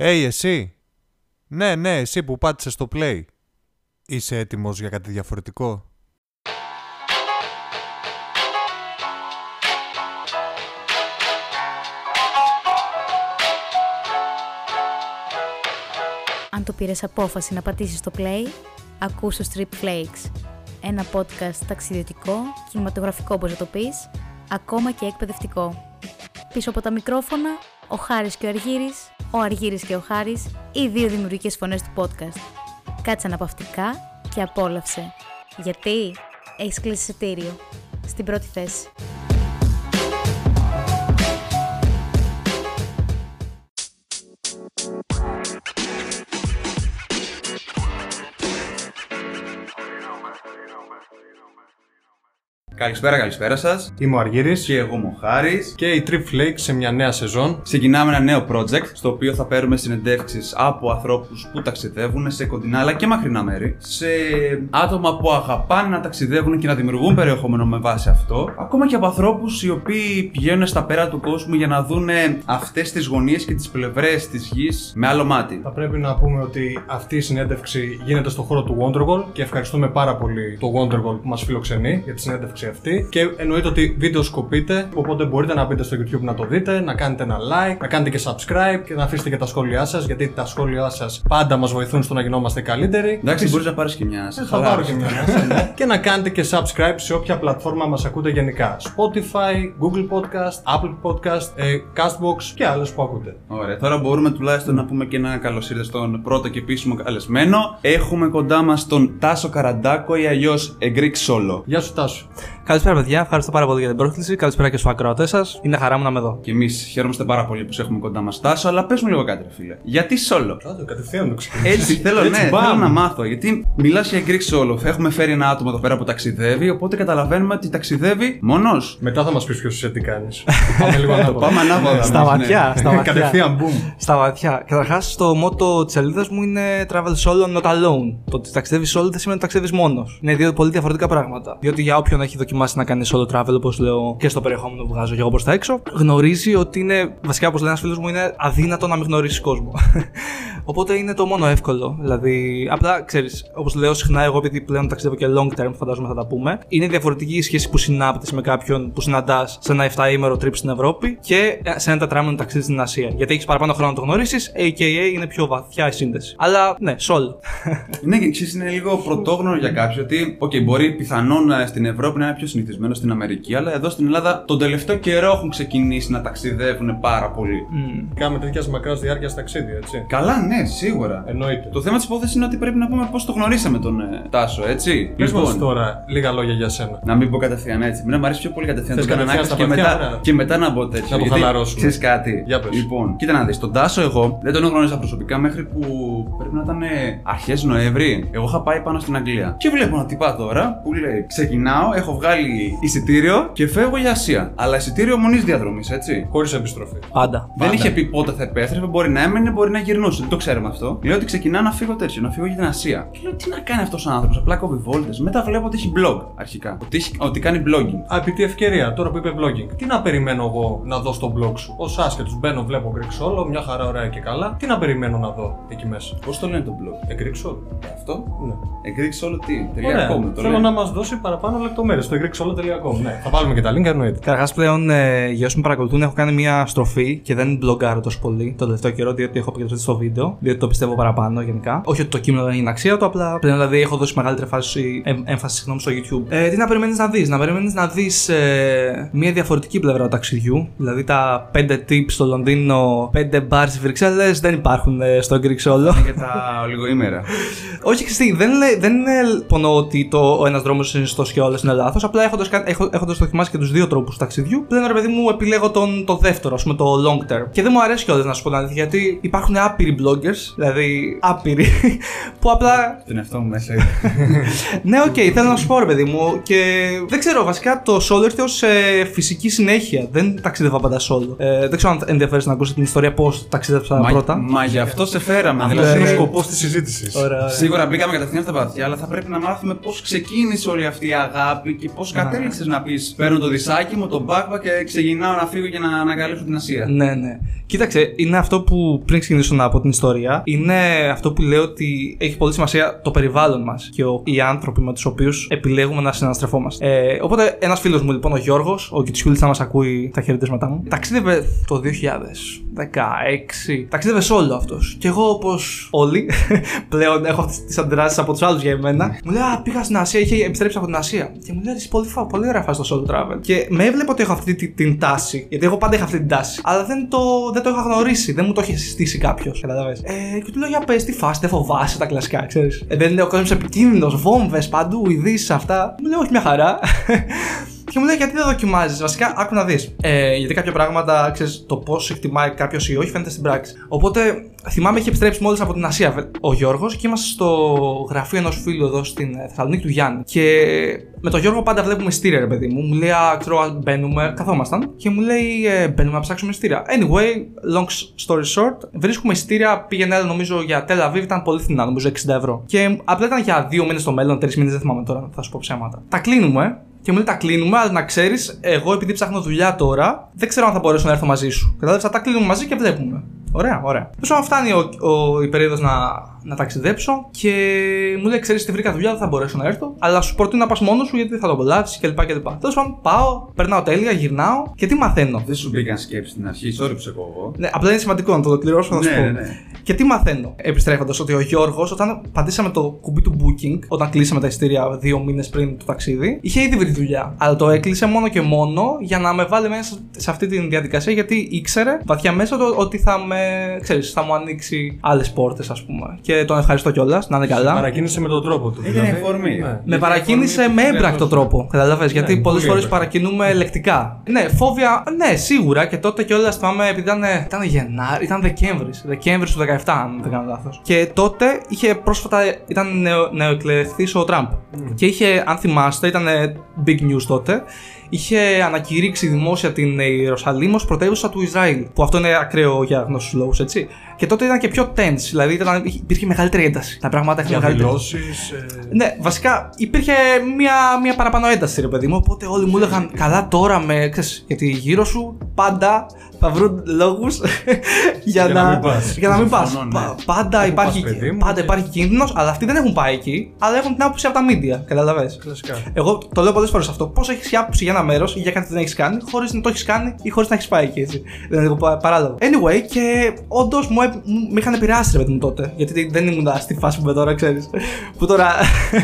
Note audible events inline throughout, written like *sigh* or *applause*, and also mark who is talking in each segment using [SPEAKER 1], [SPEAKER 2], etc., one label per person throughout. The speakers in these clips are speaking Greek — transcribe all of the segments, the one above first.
[SPEAKER 1] Hey, εσύ. Ναι, ναι, εσύ που πάτησες στο play. Είσαι έτοιμος για κάτι διαφορετικό;
[SPEAKER 2] Αν το πήρες απόφαση να πατήσεις το play, ακούς το Strip Flakes. Ένα podcast ταξιδιωτικό, κινηματογραφικό όπως να το πεις, ακόμα και εκπαιδευτικό. Πίσω από τα μικρόφωνα, ο Χάρης και ο Αργύρης, ο Αργύρης και ο Χάρης, οι δύο δημιουργικές φωνές του podcast. Κάτσε αναπαυτικά και απόλαυσε. Γιατί; Έχεις κλείσει εισιτήριο. Στην πρώτη θέση.
[SPEAKER 3] Καλησπέρα, καλησπέρα σας.
[SPEAKER 1] Είμαι ο Αργύρης
[SPEAKER 3] Και εγώ είμαι ο Χάρη.
[SPEAKER 1] και η Trip Flakes σε μια νέα σεζόν.
[SPEAKER 3] Ξεκινάμε ένα νέο project στο οποίο θα παίρνουμε συνεντεύξεις από ανθρώπους που ταξιδεύουν σε κοντινά αλλά και μακρινά μέρη. Σε άτομα που αγαπάνε να ταξιδεύουν και να δημιουργούν περιεχόμενο με βάση αυτό. Ακόμα και από ανθρώπους οι οποίοι πηγαίνουν στα πέρα του κόσμου για να δουν αυτές τις γωνίες και τις πλευρές της γης με άλλο μάτι.
[SPEAKER 1] Θα πρέπει να πούμε ότι αυτή η συνέντευξη γίνεται στο χώρο του Wonderwall και ευχαριστούμε πάρα πολύ το Wonderwall που μας φιλοξενεί για τη συνέντευξη αυτή. Και εννοείται ότι βίντεο σκοπείτε, οπότε μπορείτε να μπείτε στο YouTube να το δείτε, να κάνετε ένα like, να κάνετε και subscribe και να αφήσετε και τα σχόλιά σας, γιατί τα σχόλιά σας πάντα μας βοηθούν στο να γινόμαστε καλύτεροι.
[SPEAKER 3] Εντάξει, μπορείς να πάρεις και μια. σε
[SPEAKER 1] Ε, Θα πάρω και μια
[SPEAKER 3] χαλάρωση.
[SPEAKER 1] ναι. και να κάνετε και subscribe σε όποια πλατφόρμα μας ακούτε γενικά. Spotify, Google Podcast, Apple Podcast, ε, Castbox και άλλες που ακούτε.
[SPEAKER 3] Ωραία, τώρα μπορούμε τουλάχιστον να πούμε και ένα καλώ ήρθε στον πρώτο και επίσημο καλεσμένο. Έχουμε κοντά μας τον Τάσο Καραντάκο ή αλλιώς Greek Solo.
[SPEAKER 1] Γεια σου Τάσου.
[SPEAKER 4] Καλησπέρα, παιδιά. Ευχαριστώ πάρα πολύ για την πρόσκληση. Καλησπέρα και στους ακροατές σας. Είναι χαρά μου να είμαι εδώ.
[SPEAKER 3] Και εμείς χαίρομαστε πάρα πολύ που σε έχουμε κοντά μας, Τάσο, αλλά πες μου λίγο κάτι, ρε φίλε. Γιατί solo;
[SPEAKER 1] Άντε, κατευθείαν το ξεκινήσεις.
[SPEAKER 3] Έτσι, θέλω,
[SPEAKER 1] Έτσι,
[SPEAKER 3] ναι,
[SPEAKER 1] μπαμ.
[SPEAKER 3] θέλω να μάθω. Γιατί μιλάς για Greek Solo. Έχουμε φέρει ένα άτομο εδώ πέρα που ταξιδεύει, οπότε καταλαβαίνουμε ότι ταξιδεύει μόνος.
[SPEAKER 1] Μετά θα μας πεις ποιος είσαι τι κάνεις. *laughs* Πάμε λίγο
[SPEAKER 3] Το
[SPEAKER 1] ανάποδα.
[SPEAKER 3] πάμε ανάποδα.
[SPEAKER 4] Στα
[SPEAKER 3] εμείς, ναι.
[SPEAKER 4] βαθιά, στα βαθιά.
[SPEAKER 1] Κατευθείαν, boom.
[SPEAKER 4] Στα βαθιά. Καταρχάς, το μότο της σελίδας μου είναι travel solo, not alone. Το ότι ταξιδεύεις solo δεν σημαίνει ότι ταξιδεύεις μόνος. Είναι δύο πολύ διαφορετικά πράγματα. Διότι για όποιον έχει δοκιμάσει να κάνει solo travel, όπως λέω και στο περιεχόμενο που βγάζω και εγώ προς τα έξω, γνωρίζει ότι είναι, βασικά όπως λέει ένας φίλος μου, είναι αδύνατο να μην γνωρίσει κόσμο. *laughs* Οπότε είναι το μόνο εύκολο. Δηλαδή, απλά ξέρεις, όπως λέω συχνά, εγώ επειδή πλέον ταξιδεύω και long term, φαντάζομαι θα τα πούμε, είναι διαφορετική η σχέση που συνάπτεις με κάποιον που συναντάς σε ένα 7ήμερο trip στην Ευρώπη και σε ένα τετράμηνο ταξίδι στην Ασία. Γιατί έχεις παραπάνω χρόνο να το γνωρίσεις, AKA είναι πιο βαθιά η σύνδεση. Αλλά ναι, solo.
[SPEAKER 3] Ναι, και ξέρεις, είναι λίγο πρωτόγνωρο για κάποιον ότι, οκ, μπορεί πιθανόν ε, στην Ευρώπη να είναι πιο συνηθισμένο στην Αμερική, αλλά εδώ στην Ελλάδα τον τελευταίο καιρό έχουν ξεκινήσει να ταξιδεύουν πάρα πολύ.
[SPEAKER 4] Μμμ.
[SPEAKER 1] Κάνουμε τέτοια μακράς διάρκειας ταξίδια, έτσι.
[SPEAKER 3] Καλά, ναι, σίγουρα.
[SPEAKER 1] Εννοείται.
[SPEAKER 3] Το θέμα της υπόθεσης είναι ότι πρέπει να πούμε πώς το γνωρίσαμε τον ε, Τάσο, έτσι.
[SPEAKER 1] Πες μας τώρα λίγα λόγια για σένα.
[SPEAKER 3] Να μην πω κατευθείαν έτσι. Μην μου αρέσει πιο πολύ κατευθείαν
[SPEAKER 1] Θες
[SPEAKER 3] το κάνω
[SPEAKER 1] κατευθείαν
[SPEAKER 3] άκρη
[SPEAKER 1] στα
[SPEAKER 3] και,
[SPEAKER 1] βαθιά,
[SPEAKER 3] μετά,
[SPEAKER 1] ωραία.
[SPEAKER 3] και μετά να μπω τέτοιο.
[SPEAKER 1] Να το
[SPEAKER 3] γιατί
[SPEAKER 1] χαλαρώσουμε.
[SPEAKER 3] Ξέρεις κάτι;
[SPEAKER 1] Για πες.
[SPEAKER 3] Λοιπόν, κοίτα να δεις. Τον Τάσο εγώ δεν τον γνώριζα προσωπικά μέχρι που πρέπει να ήταν αρχές Νοέμβρη. Εγώ είχα πάει πάνω στην Αγγλία. Και βλέπω ένα τυπά τώρα που λέει: Ξεκινάω, έχω βγάλει εισιτήριο και φεύγω για Ασία. Αλλά εισιτήριο μονής διαδρομής, έτσι.
[SPEAKER 1] Χωρίς επιστροφή.
[SPEAKER 4] Πάντα.
[SPEAKER 3] Δεν είχε πει πότε θα επέστρεφε, μπορεί να έμενε, μπορεί να γυρνούσε. Δεν το ξέρουμε αυτό. Λέω ότι ξεκινά να φύγω τέτοιο, να φύγω για την Ασία. Και λέω τι να κάνει αυτός ο άνθρωπος, απλά κόβει βόλτες. Μετά βλέπω ότι έχει blog αρχικά. Ότι, έχει, ότι κάνει blogging.
[SPEAKER 1] Α, επί τη ευκαιρία, τώρα που είπε vlogging, τι να περιμένω εγώ να δω στο blog σου; Ω άσχετος μπαίνω, βλέπω Greek Solo, μια χαρά ωραία και καλά. Τι να περιμένω να δω εκεί μέσα;
[SPEAKER 3] Πώς το λένε το blog;
[SPEAKER 1] Ε, Greek Solo.
[SPEAKER 3] Αυτό;
[SPEAKER 1] Ναι.
[SPEAKER 3] Εγκρίξει όλο τι.
[SPEAKER 1] Ωραία.
[SPEAKER 3] Τελεία com, το
[SPEAKER 1] Θέλω
[SPEAKER 3] λένε.
[SPEAKER 1] να μας δώσει παραπάνω λεπτομέρειες στο greeksolo.com. Ναι, θα βάλουμε και τα link, εννοείται.
[SPEAKER 4] Καταρχάς, πλέον ε, για όσοι με παρακολουθούν, έχω κάνει μια στροφή και δεν μπλογκάρω τόσο πολύ το τελευταίο καιρό, διότι έχω επικεντρωθεί στο βίντεο, διότι το πιστεύω παραπάνω γενικά. Όχι ότι το κείμενο δεν είναι αξία του, απλά πλέον δηλαδή έχω δώσει μεγαλύτερη φάση, εμ- έμφαση συγγνώμη, στο YouTube. Ε, τι να περιμένεις να δεις, να περιμένεις να δεις ε, μια διαφορετική πλευρά του ταξιδιού. Δηλαδή τα 5 tips στο Λονδίνο, 5 bars στις Βρυξέλλες δεν υπάρχουν ε, στο Greek Solo.
[SPEAKER 3] Για τα ολιγοήμερα.
[SPEAKER 4] Όχι, Χριστί, δεν, λέ, δεν είναι υπονοώ ότι το, ο ένας δρόμος είναι σωστό και άλλος είναι λάθος. Απλά έχοντας έχ, έχοντας δοκιμάσει και τους δύο τρόπους ταξιδιού, πλέον ρε παιδί μου επιλέγω τον, το δεύτερο, ας πούμε το long term. Και δεν μου αρέσει κιόλας να σου πω την αλήθεια, γιατί υπάρχουν άπειροι bloggers vloggers, δηλαδή άπειροι, *laughs* που απλά.
[SPEAKER 3] Τον εαυτό μου μέσα. *laughs*
[SPEAKER 4] ναι, οκ, θέλω να σου πω, ρε παιδί μου, και δεν ξέρω, βασικά το solo ήρθε ω φυσική συνέχεια. Δεν ταξίδευα πάντα solo. Ε, δεν ξέρω αν ενδιαφέρει να ακούσεις την ιστορία πώς ταξίδεψα
[SPEAKER 3] Μα,
[SPEAKER 4] πρώτα.
[SPEAKER 3] μα γι' αυτό σε φέραμε.
[SPEAKER 1] Αυτό
[SPEAKER 3] δηλαδή,
[SPEAKER 1] είναι ο
[SPEAKER 4] ναι.
[SPEAKER 1] σκοπός της συζήτησης.
[SPEAKER 4] Ωραία, ωραία.
[SPEAKER 3] Σίγουρα μπήκαμε κατευθείαν στα βαθιά, αλλά θα πρέπει να μάθουμε πώς ξεκίνησε όλη αυτή η αγάπη και πώς κατέληξες να πεις Παίρνω το δισάκι μου, τον backpack και ξεκινάω να φύγω και να ανακαλύψω την Ασία.
[SPEAKER 4] Ναι, ναι. Κοίταξε, είναι αυτό που πριν ξεκινήσω να πω την ιστορία, είναι αυτό που λέω ότι έχει πολύ σημασία το περιβάλλον μας και ο, οι άνθρωποι με τους οποίους επιλέγουμε να συναναστρεφόμαστε. Ε, οπότε, ένας φίλος μου, λοιπόν, ο Γιώργος, ο Κιτσιούλης, θα μα ακούει τα χαιρετίσματά μου, ταξίδευε το 2016. Ταξίδευε όλο αυτός. Και εγώ, όπως όλοι, *laughs* πλέον έχω αυτέ τις αντιδράσεις από τους άλλους για εμένα. Μου λέει, Α, πήγα στην Ασία, είχε επιστρέψει από την Ασία. Και μου λέει, «Ρε, πολύ, φα- πολύ ωραία φάση το solo travel. Και με έβλεπε ότι έχω αυτή τη- την τάση. Γιατί εγώ πάντα είχα αυτή την τάση. Αλλά δεν το, δεν το είχα γνωρίσει. Δεν μου το είχε συστήσει κάποιος. Κατάλαβες. Ε, και του λέω, Για πες, τι φάση, δεν φοβάσαι τα κλασικά, ξέρεις. Ε, δεν είναι ο κόσμος επικίνδυνος, βόμβες παντού, ειδήσεις αυτά. Μου λέει, Όχι, μια χαρά. Και μου λέει γιατί δεν δοκιμάζεις; Βασικά, άκου να δεις. Ε, γιατί κάποια πράγματα, ξέρεις, το πώς εκτιμάει κάποιος ή όχι φαίνεται στην πράξη. Οπότε, θυμάμαι είχε επιστρέψει μόλις από την Ασία βε- ο Γιώργος και είμαστε στο γραφείο ενός φίλου εδώ στην ε, Θεσσαλονίκη του Γιάννη. Και με τον Γιώργο πάντα βλέπουμε ειστήρια, ρε παιδί μου. Μου λέει, Α, ξέρω, ας, μπαίνουμε, καθόμασταν. Και μου λέει, ε, Μπαίνουμε να ψάξουμε ειστήρια. Anyway, long story short, βρίσκουμε ειστήρια. Πήγαινε ένα, νομίζω για Tel Aviv, ήταν πολύ φθηνά, νομίζω 60 ευρώ. Και απλά ήταν για δύο μήνες στο μέλλον, τρεις μήνες, δεν θυμάμαι τώρα, θα σου πω ψέματα. Τα κλείνουμε και μου λέει τα κλείνουμε, αλλά να ξέρεις, εγώ επειδή ψάχνω δουλειά τώρα, δεν ξέρω αν θα μπορέσω να έρθω μαζί σου. Κατάλαβες, θα τα κλείνουμε μαζί και βλέπουμε. Ωραία, ωραία. Τόσο να φτάνει ο, ο, η περίοδο να, να ταξιδέψω και μου λέει: Ξέρεις τι βρήκα δουλειά, δεν θα μπορέσω να έρθω, αλλά σου προτείνω να πας μόνος σου γιατί θα το απολαύσει κλπ. κλπ. Τέλος πάντων, πάω, περνάω τέλεια, γυρνάω και τι μαθαίνω.
[SPEAKER 3] Δεν σου μπήκαν σκέψη στην αρχή, sorry που σε κόβω.
[SPEAKER 4] Ναι, απλά είναι σημαντικό να το ολοκληρώσω, θα σου
[SPEAKER 3] Ναι,
[SPEAKER 4] πω.
[SPEAKER 3] ναι, ναι.
[SPEAKER 4] Και τι μαθαίνω, επιστρέφοντας, ότι ο Γιώργος, όταν πατήσαμε το κουμπί του booking, όταν κλείσαμε τα ειστήρια δύο μήνες πριν το ταξίδι, είχε ήδη βρει δουλειά. Αλλά το έκλεισε μόνο και μόνο για να με βάλει μέσα σε αυτή τη διαδικασία, γιατί ήξερε βαθιά μέσα του ότι θα με, ξέρεις, θα μου ανοίξει άλλες πόρτες, ας πούμε. Και τον ευχαριστώ κιόλας, να είναι καλά.
[SPEAKER 1] Παρακίνησε με τον τρόπο του.
[SPEAKER 3] Έγινε
[SPEAKER 1] δηλαδή.
[SPEAKER 3] εφορμή.
[SPEAKER 1] Ναι.
[SPEAKER 4] Με παρακίνησε με έμπρακτο τρόπο. Καταλαβέ, γιατί
[SPEAKER 1] Ναι,
[SPEAKER 4] πολλές
[SPEAKER 1] πολύ
[SPEAKER 4] φορές
[SPEAKER 1] έμπρακτο.
[SPEAKER 4] παρακινούμε λεκτικά. Ναι, φόβια, ναι, σίγουρα και τότε κιόλας θυμάμαι επειδή ήταν, ήταν Γενάρη, ήταν Δεκέμβρη. Δεκέμβρη του 17, αν δεν κάνω λάθος. Και τότε είχε πρόσφατα, ήταν νεο, νεοεκλεχθής ο Τραμπ. Και είχε, αν θυμάστε, ήταν big news τότε. Είχε ανακηρύξει δημόσια την Ιερουσαλήμ ως πρωτεύουσα του Ισραήλ. Που αυτό είναι ακραίο για γνωστού λόγους, έτσι. Και τότε ήταν και πιο tense, δηλαδή ήταν, υπήρχε μεγαλύτερη ένταση. Τα πράγματα είχαν μεγαλύτερη.
[SPEAKER 1] Διαδηλώσει.
[SPEAKER 4] Ναι, βασικά υπήρχε μια, μια παραπάνω ένταση, ρε παιδί μου. Οπότε όλοι μου έλεγαν καλά τώρα με. Ξέρεις, γιατί γύρω σου πάντα θα βρουν λόγους για,
[SPEAKER 1] Για να μην πας.
[SPEAKER 4] Για να μην πας.
[SPEAKER 3] Συμφωνώ, ναι.
[SPEAKER 4] πάντα
[SPEAKER 1] Όπου
[SPEAKER 4] υπάρχει,
[SPEAKER 1] πας, παιδί μου,
[SPEAKER 4] πάντα
[SPEAKER 1] και-
[SPEAKER 4] υπάρχει κίνδυνος, αλλά αυτοί δεν έχουν πάει εκεί, αλλά έχουν την άποψη από τα media. Καταλαβέ.
[SPEAKER 1] Κλασικά.
[SPEAKER 4] Εγώ το λέω πολλές φορές αυτό. Πώς έχεις άποψη για ένα μέρος ή για κάτι που δεν έχεις κάνει, χωρίς να το έχεις κάνει ή χωρίς να έχεις πάει εκεί. Έτσι. Δεν είναι λίγο πα- παράλογο. Anyway, και όντως μου, επ- μου- με είχαν επηρεάσει ρε παιδί μου τότε. Γιατί δεν ήμουν στη φάση που είμαι τώρα, ξέρεις. που τώρα.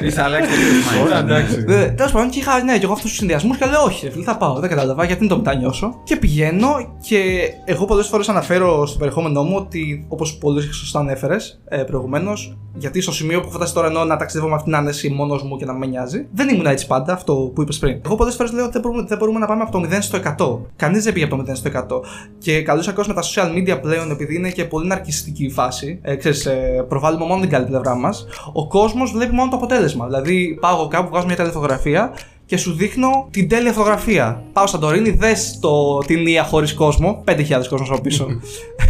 [SPEAKER 3] Είσαι αλλάξει *laughs*
[SPEAKER 1] Ωραία, εντάξει.
[SPEAKER 4] Τέλος πάντων, και είχα ναι, και εγώ αυτούς τους συνδυασμούς και λέω: Όχι, ρε φίλε, θα πάω. Δεν κατάλαβα γιατί να το μετανιώσω. Και πηγαίνω και εγώ πολλές φορές αναφέρω στο περιεχόμενό μου ότι, όπως πολύ σωστά ανέφερες ε, προηγουμένως, γιατί στο σημείο που έχω φτάσει τώρα εννοώ να ταξιδεύω με αυτήν την άνεση μόνος μου και να με νοιάζει, δεν ήμουν έτσι πάντα, αυτό που είπες πριν. Εγώ πολλές φορές λέω ότι δεν μπορούμε, δεν μπορούμε να πάμε από το 0 στο 100. Κανείς δεν πήγε από το 0 στο 100. Και καλώς ακόμη με τα social media πλέον, επειδή είναι και πολύ ναρκιστική η φάση, ε, ξέρεις, ε, προβάλλουμε μόνο την καλή πλευρά μας, ο κόσμος βλέπει μόνο το αποτέλεσμα. Δηλαδή, πάω εγώ κάπου, βγάζω μια τελεφωτογραφία και σου δείχνω την τέλεια φωτογραφία. Πάω Σαντορίνη, δες την Ία χωρίς κόσμο. 5.000 κόσμος από πίσω.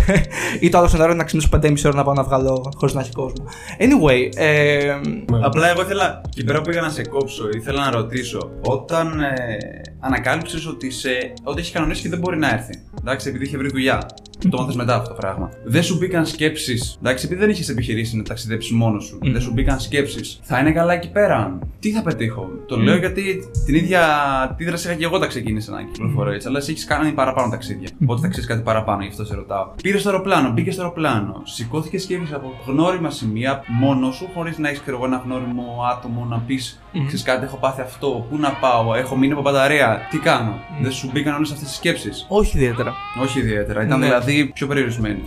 [SPEAKER 4] *laughs* ή το άλλο σενάριο να ξυπνήσω 5,5 ώρα να πάω να βγάλω χωρίς να έχει κόσμο. Anyway, ε,
[SPEAKER 3] Απλά εγώ ήθελα, και πέρα που πήγα να σε κόψω, ήθελα να ρωτήσω, όταν ε, ανακάλυψες ότι, σε, ότι έχει κανονίσει και δεν μπορεί να έρθει, εντάξει, επειδή είχε βρει δουλειά, το μάθες μετά αυτό το πράγμα. Δεν σου μπήκαν σκέψεις, εντάξει, επειδή δεν είχες επιχειρήσει να ταξιδέψεις μόνος σου, δεν σου μπήκαν σκέψεις. Θα είναι καλά εκεί πέρα. Τι θα πετύχω; Το λέω γιατί την ίδια αντίδραση είχα και εγώ τα ξεκίνησα να κυκλοφορώ έτσι, αλλά εσύ έχεις κάνει παραπάνω ταξίδια. Οπότε θα ξέρεις κάτι παραπάνω, γι' αυτό σε ρωτάω. Πήρες στο αεροπλάνο, μπήκες στο αεροπλάνο, σηκώθηκες και έφυγε από γνώριμα σημεία μόνος σου, χωρίς να έχεις εγώ ένα γνώριμο άτομο να πεις: Ξέρεις κάτι, έχω πάθει αυτό, πού να πάω, έχω μείνει από μπαταρία, τι κάνω. Δεν σου μπήκαν όλες αυτές τι σκέψεις.
[SPEAKER 4] όχι ιδιαίτερα.
[SPEAKER 3] Όχι ιδιαίτερα. Ήταν
[SPEAKER 4] Ναι.
[SPEAKER 3] δηλαδή Δηλαδή πιο περιορισμένη.